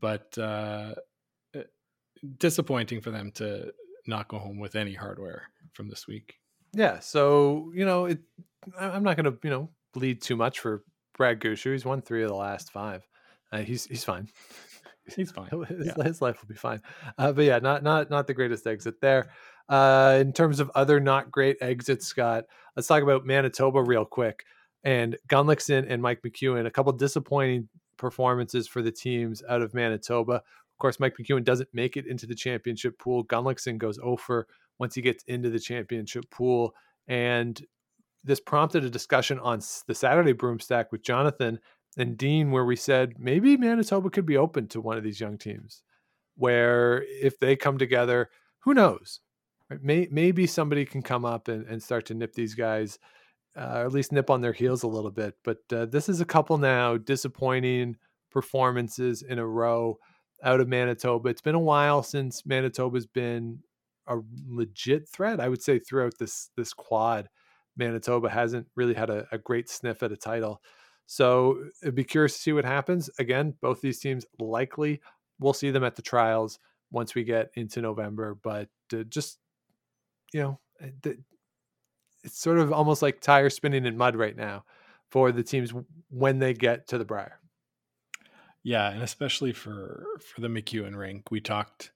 But uh, uh, disappointing for them to not go home with any hardware from this week. Yeah, so you know, it. I'm not going to you know bleed too much for Brad Gushue. He's won three of the last five. Uh, he's he's fine. He's fine. his, Yeah. his life will be fine. Uh, but yeah, not not not the greatest exit there. Uh, in terms of other not great exits, Scott, let's talk about Manitoba real quick. And Gunnlaugson and Mike McEwen, a couple disappointing performances for the teams out of Manitoba. Of course, Mike McEwen doesn't make it into the championship pool. Gunnlaugson goes over once he gets into the championship pool. And this prompted a discussion on the Saturday Broomstack with Jonathan and Dean, where we said maybe Manitoba could be open to one of these young teams, where if they come together, who knows? Maybe somebody can come up and, and start to nip these guys, uh, or at least nip on their heels a little bit. But uh, this is a couple now disappointing performances in a row out of Manitoba. It's been a while since Manitoba's been a legit threat. I would say throughout this this quad, Manitoba hasn't really had a, a great sniff at a title. So I'd be curious to see what happens. Again, both these teams likely we'll see them at the trials once we get into November. But uh, just you know, the, it's sort of almost like tire spinning in mud right now for the teams when they get to the Brier. Yeah, and especially for for the McEwen rink, we talked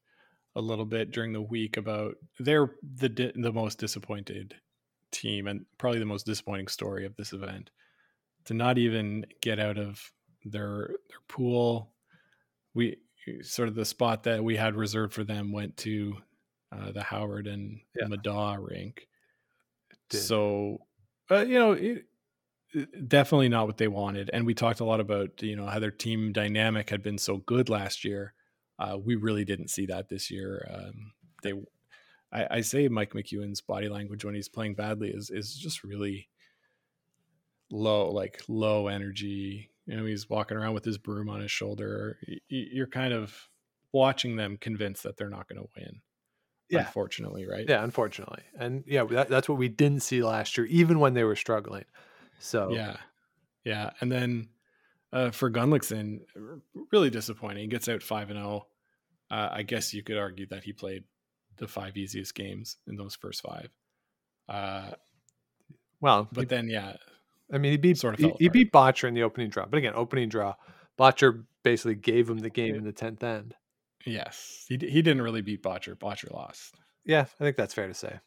a little bit during the week about they're the di- the most disappointed team and probably the most disappointing story of this event to not even get out of their their pool. We sort of the spot that we had reserved for them went to uh, the Howard and Yeah. Middaugh rink. Did. So, uh, you know, it, it- definitely not what they wanted. And we talked a lot about, you know, how their team dynamic had been so good last year. Uh, we really didn't see that this year. Um, they, I, I say Mike McEwen's body language when he's playing badly is is just really low, like low energy. You know, he's walking around with his broom on his shoulder. You're kind of watching them convinced that they're not going to win. Yeah. unfortunately, right? Yeah, unfortunately, and yeah, that, that's what we didn't see last year, even when they were struggling. So Yeah. Yeah. And then uh, for Gunnlaugson, really disappointing. He gets out 5 and 0. Uh, I guess you could argue that he played the five easiest games in those first five. Uh, well, but then, yeah, I mean, he beat sort of he, he beat Bottcher in the opening draw, but again, opening draw, Bottcher basically gave him the game in the tenth end. Yes, he, he didn't really beat Bottcher. Bottcher lost. Yeah, I think that's fair to say.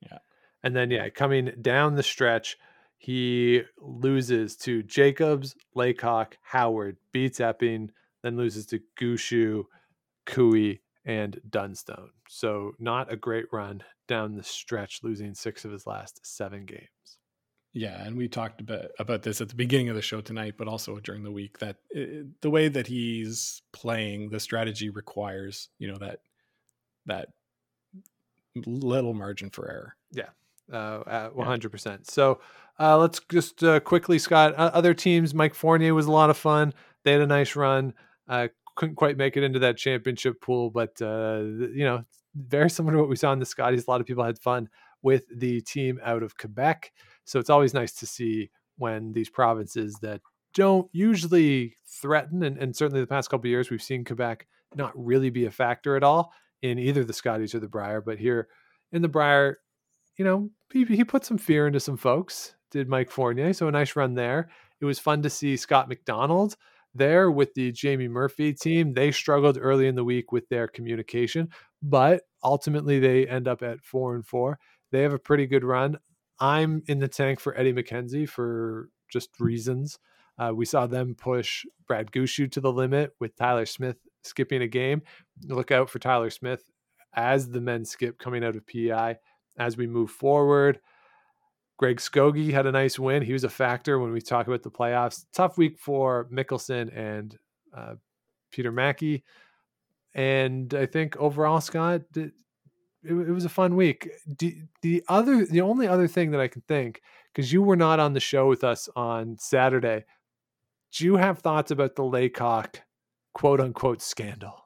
Yeah. And then yeah, coming down the stretch, he loses to Jacobs, Laycock, Howard, beats Epping, then loses to Gushu, Koe, and Dunstone. So not a great run down the stretch, losing six of his last seven games. Yeah, and we talked about about this at the beginning of the show tonight, but also during the week that uh, the way that he's playing, the strategy requires you know that that little margin for error. Yeah, uh, 100%. So uh, let's just uh, quickly, Scott. Uh, other teams, Mike Fournier was a lot of fun. They had a nice run. Uh, couldn't quite make it into that championship pool, but uh, you know, very similar to what we saw in the Scotties. A lot of people had fun with the team out of Quebec. So it's always nice to see when these provinces that don't usually threaten, and, and certainly the past couple of years we've seen Quebec not really be a factor at all in either the Scotties or the Brier. But here in the Brier, you know, he, he put some fear into some folks. Did Mike Fournier? So a nice run there. It was fun to see Scott McDonald there with the Jamie Murphy team. They struggled early in the week with their communication, but ultimately they end up at four and four. They have a pretty good run. I'm in the tank for Eddie MacKenzie for just reasons. Uh, we saw them push Brad Gushue to the limit with Tyler Smith skipping a game. Look out for Tyler Smith as the men skip coming out of PEI as we move forward. Greg Skauge had a nice win. He was a factor when we talk about the playoffs. Tough week for Mickelson and uh, Peter Mackey. And I think overall, Scott, it, it, was a fun week. The, the other, the only other thing that I can think, because you were not on the show with us on Saturday, do you have thoughts about the Laycock quote unquote scandal?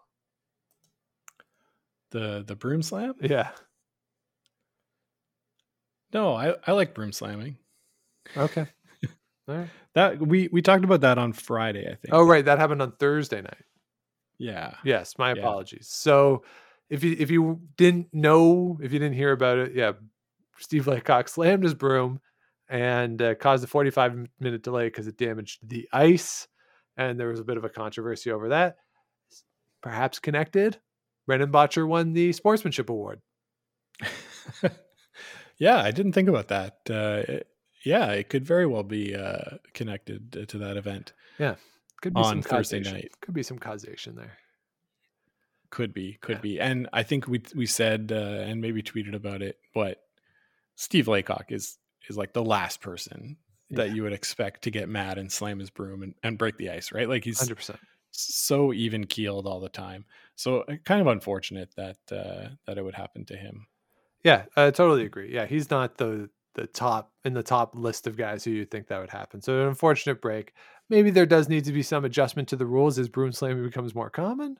The the broom slam? Yeah. No, I, I like broom slamming. Okay. Right. That we we talked about that on Friday, I think. Oh right, that happened on Thursday night. Yeah. Yes, my Yeah. apologies. So if you if you didn't know, if you didn't hear about it, yeah, Steve Laycock slammed his broom and uh, caused a 45 minute delay because it damaged the ice, and there was a bit of a controversy over that. Perhaps connected. Brendan Bottcher won the sportsmanship award. yeah, I didn't think about that. Uh, it- yeah, it could very well be uh, connected to- to that event. Yeah, could be On some Thursday causation. night. Could be some causation there. Could be, could Yeah. be, and I think we we said uh, and maybe tweeted about it, but Steve Laycock is is like the last person that you would expect to get mad and slam his broom and, and break the ice, right? Like he's Hundred percent. so even keeled all the time. So uh, kind of unfortunate that uh, that it would happen to him. Yeah, I totally agree. Yeah, he's not the the top in the top list of guys who you think that would happen. So an unfortunate break. Maybe there does need to be some adjustment to the rules as broom slamming becomes more common,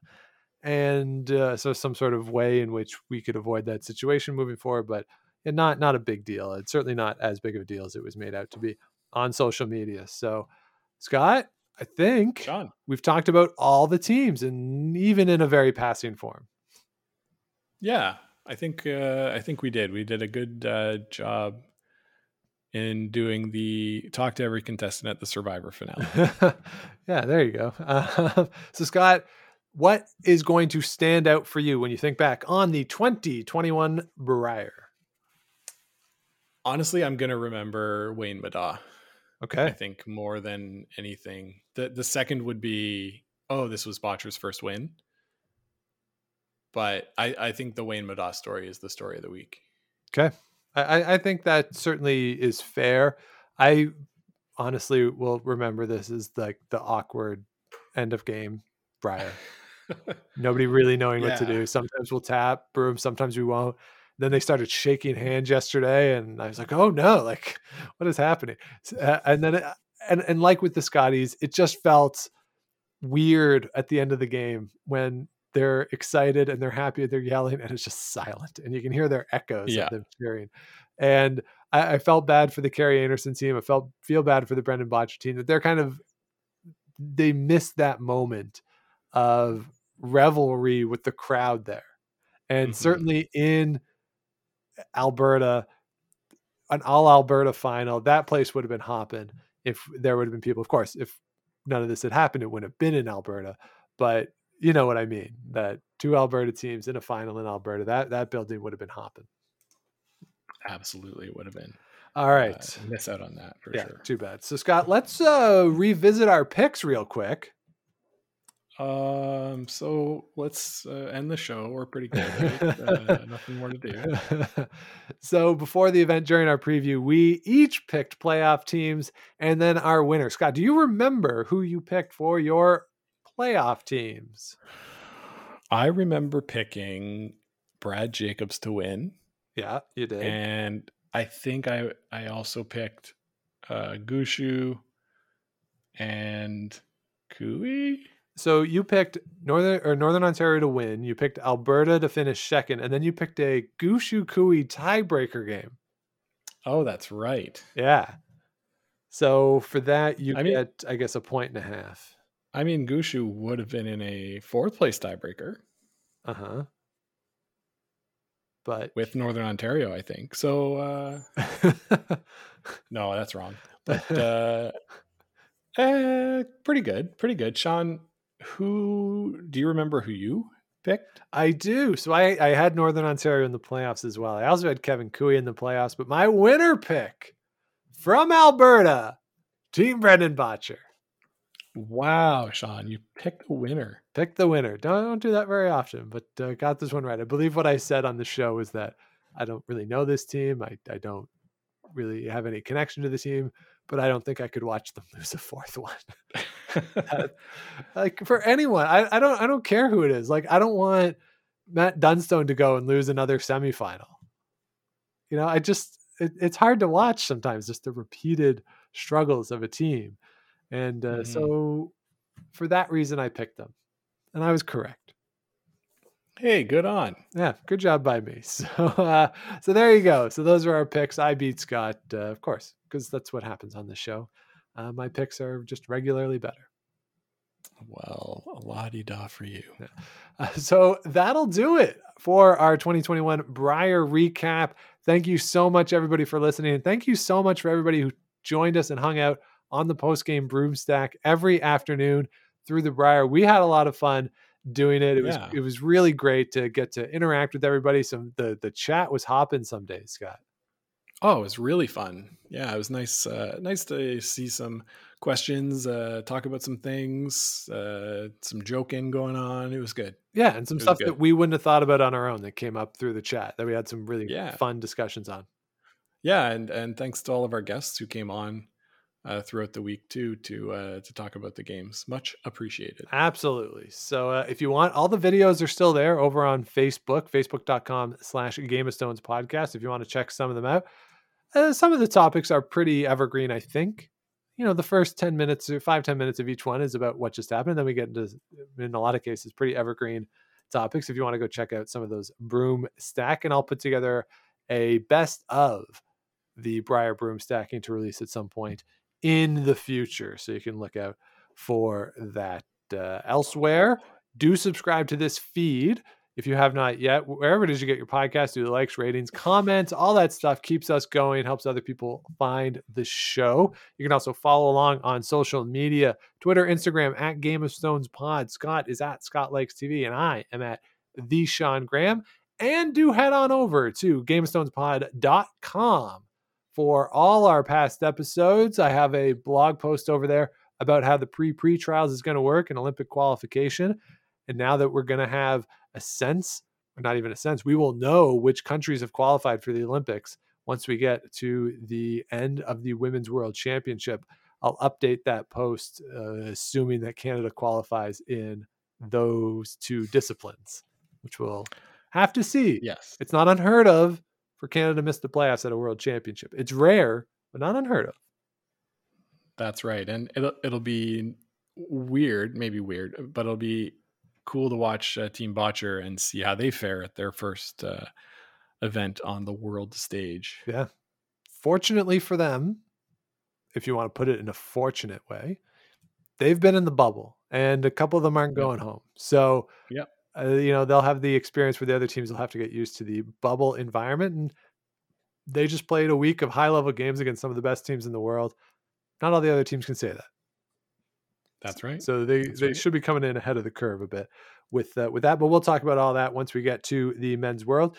and uh, so some sort of way in which we could avoid that situation moving forward. But not not a big deal. It's certainly not as big of a deal as it was made out to be on social media. So, Scott, I think John, we've talked about all the teams, and even in a very passing form. yeah, I think uh, I think we did. We did a good uh, job in doing the talk to every contestant at the Survivor finale. yeah, there you go. Uh, so, Scott, what is going to stand out for you when you think back on the 2021 Brier? Honestly, I'm gonna remember Wayne Middaugh. Okay. I think more than anything. The the second would be oh, this was Bottcher's first win. But I, I think the Wayne Middaugh story is the story of the week. Okay. I, I- I think that certainly is fair. I honestly will remember this as like the awkward end of game Brier. Nobody really knowing what to do. Sometimes we'll tap broom, sometimes we won't. Then they started shaking hands yesterday, and I was like, "Oh no! Like, what is happening?" Uh, And then, it, and and like with the Scotties, it just felt weird at the end of the game when they're excited and they're happy, and they're yelling, and it's just silent, and you can hear their echoes Yeah. of them cheering. And I, I felt bad for the Kerri Einarson team. I felt feel bad for the Brendan Bottcher team that they're kind of they missed that moment of revelry with the crowd there. And Mhm. certainly in Alberta, an all Alberta final, that place would have been hopping if there would have been people. Of course, if none of this had happened, it wouldn't have been in Alberta. But you know what I mean. That two Alberta teams in a final in Alberta, that that building would have been hopping. Absolutely it would have been. All right. Uh, miss out on that for yeah, sure. too bad. So Scott, let's uh revisit our picks real quick. Um so let's uh, end the show. We're pretty good. Right? uh, nothing more to do. so before the event during our preview, we each picked playoff teams and then our winner. Scott, do you remember who you picked for your playoff teams? I remember picking Brad Jacobs to win. Yeah, you did. and I think I I also picked uh Gushue and Koe. So you picked Northern or Northern Ontario to win. You picked Alberta to finish second, and then you picked a Gushue Koe tiebreaker game. Oh, that's right. Yeah. So for that, you I mean- get, I guess, a point and a half. I mean, Gushue would have been in a fourth place tiebreaker Uh huh. But with Northern Ontario, I think. So uh, no, that's wrong. But uh, eh, pretty good, pretty good. Sean, who do you remember who you picked? I do. So I, I had Northern Ontario in the playoffs as well. I also had Kevin Koe in the playoffs, but my winner pick from Alberta, Team Brendan Bottcher. Wow, Sean, you picked a winner. Pick the winner. Don't, don't do that very often, but uh, got this one right. I believe what I said on the show was that I don't really know this team. I, I don't really have any connection to the team, but I don't think I could watch them lose a fourth one. That- like for anyone, I, I don't I don't care who it is. Like I don't want Matt Dunstone to go and lose another semifinal. You know, I just it, it's hard to watch sometimes just the repeated struggles of a team, and uh, Mhm. so for that reason I picked them, and I was correct. hey, good on. Yeah, good job by me. So, uh, so there you go. So those are our picks. I beat Scott, uh, of course, because that's what happens on the show. Uh, my picks are just regularly better. Well, a la di da for you. Uh, so that'll do it for our 2021 Brier recap. Thank you so much, everybody, for listening. And thank you so much for everybody who joined us and hung out on the post game broom stack every afternoon through the Brier. We had a lot of fun doing it. It was it was really great to get to interact with everybody. Some the the chat was hopping some days, Scott. Oh, it was really fun. Yeah, it was nice. Uh, nice to see some questions, uh, talk about some things, uh, some joking going on. It was good. Yeah, and some It stuff that we wouldn't have thought about on our own that came up through the chat that we had some really Yeah. fun discussions on. Yeah, and and thanks to all of our guests who came on uh, throughout the week too to uh, to talk about the games. Much appreciated. Absolutely. So uh, if you want, all the videos are still there over on Facebook, facebook.com slash Game of Stones podcast. If you want to check some of them out, uh, some of the topics are pretty evergreen, I think. You know, the first 10 minutes or five ten minutes of each one is about what just happened. Then we get into, in a lot of cases, pretty evergreen topics. If you want to go check out some of those broom stack, and I'll put together a best of the Brier broom stacking to release at some point in the future. So you can look out for that uh, elsewhere. Do subscribe to this feed if you have not yet. Wherever it is you get your podcast, do the likes, ratings, comments, all that stuff keeps us going, helps other people find the show. You can also follow along on social media Twitter, Instagram at Game of Stones Pod. Scott is at Scott Lakes TV, and I am at the Sean Graham. And do head on over to GameOfStonesPod.com for all our past episodes. I have a blog post over there about how the pre pre trials is going to work in Olympic qualification. And now that we're going to have a sense, or not even a sense, we will know which countries have qualified for the Olympics once we get to the end of the Women's World Championship. I'll update that post, uh, assuming that Canada qualifies in those two disciplines, which we'll have to see. Yes. It's not unheard of for Canada to miss the playoffs at a world championship. It's rare, but not unheard of. That's right, and it'll it'll be weird, maybe weird, but it'll be cool to watch uh, Team Bottcher and see how they fare at their first uh, event on the world stage. Yeah. Fortunately for them, if you want to put it in a fortunate way, they've been in the bubble and a couple of them aren't Yep. going home. So, Yep. uh, you know, they'll have the experience where the other teams will have to get used to the bubble environment. And they just played a week of high level games against some of the best teams in the world. Not all the other teams can say that. That's right. So they That's they right. should be coming in ahead of the curve a bit with uh, with that. But we'll talk about all that once we get to the men's world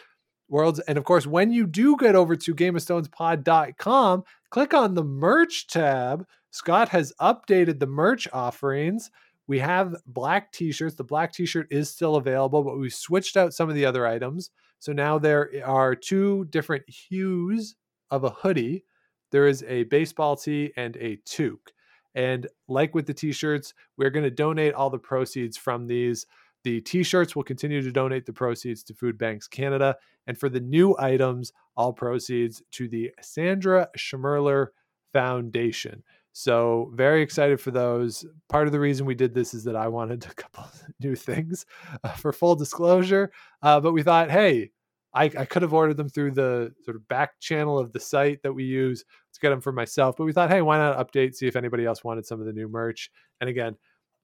worlds. And of course, when you do get over to GameOfStonesPod.com, click on the merch tab. Scott has updated the merch offerings. We have black t-shirts. The black t-shirt is still available, but we switched out some of the other items. So now there are two different hues of a hoodie. There is a baseball tee and a toque. And like with the t-shirts, we're going to donate all the proceeds from these. The t-shirts will continue to donate the proceeds to Food Banks Canada, and for the new items, all proceeds to the Sandra Schmirler Foundation. So very excited for those. Part of the reason we did this is that I wanted a couple new things uh, for full disclosure, uh, but we thought, hey, I, I could have ordered them through the sort of back channel of the site that we use to get them for myself, but we thought, hey, why not update, see if anybody else wanted some of the new merch. And again,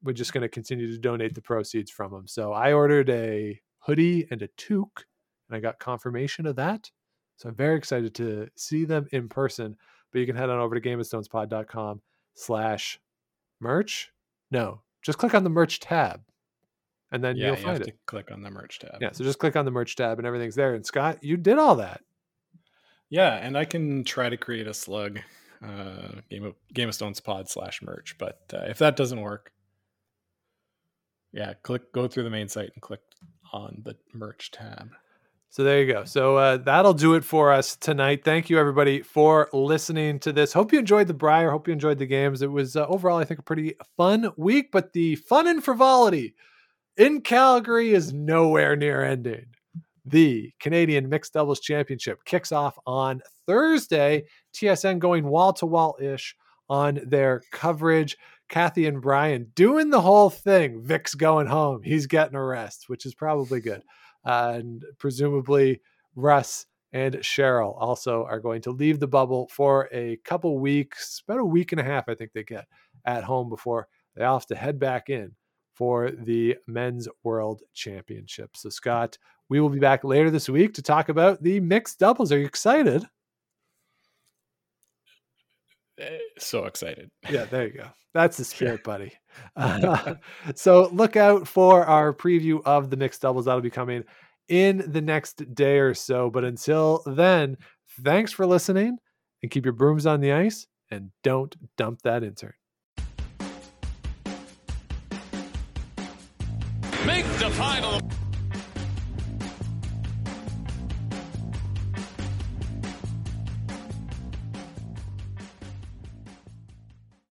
we're just going to continue to donate the proceeds from them. So I ordered a hoodie and a toque, and I got confirmation of that. So I'm very excited to see them in person. But you can head on over to gameofstonespod.com slash merch. No, just click on the merch tab and then yeah, you'll you find have it. to click on the merch tab. Yeah, so just click on the merch tab and everything's there. And Scott, you did all that. Yeah, and I can try to create a slug uh, game of Game of Stones pod slash merch, but uh, if that doesn't work, yeah, click go through the main site and click on the merch tab. So there you go. So uh, that'll do it for us tonight. Thank you everybody for listening to this. Hope you enjoyed the Brier. Hope you enjoyed the games. It was uh, overall, I think, a pretty fun week. But the fun and frivolity in Calgary is nowhere near ending. The Canadian Mixed Doubles Championship kicks off on Thursday. TSN going wall to wall ish on their coverage. Kathy and Brian doing the whole thing. Vic's going home. He's getting a rest, which is probably good. Uh, and presumably, Russ and Cheryl also are going to leave the bubble for a couple weeks, about a week and a half, I think they get at home before they all have to head back in for the Men's World Championship. So, Scott, we will be back later this week to talk about the mixed doubles. Are you excited? Eh, So excited. Yeah, there you go. That's the spirit, buddy. Uh, so look out for our preview of the mixed doubles. That'll be coming in the next day or so. But until then, thanks for listening and keep your brooms on the ice and don't dump that intern. Final.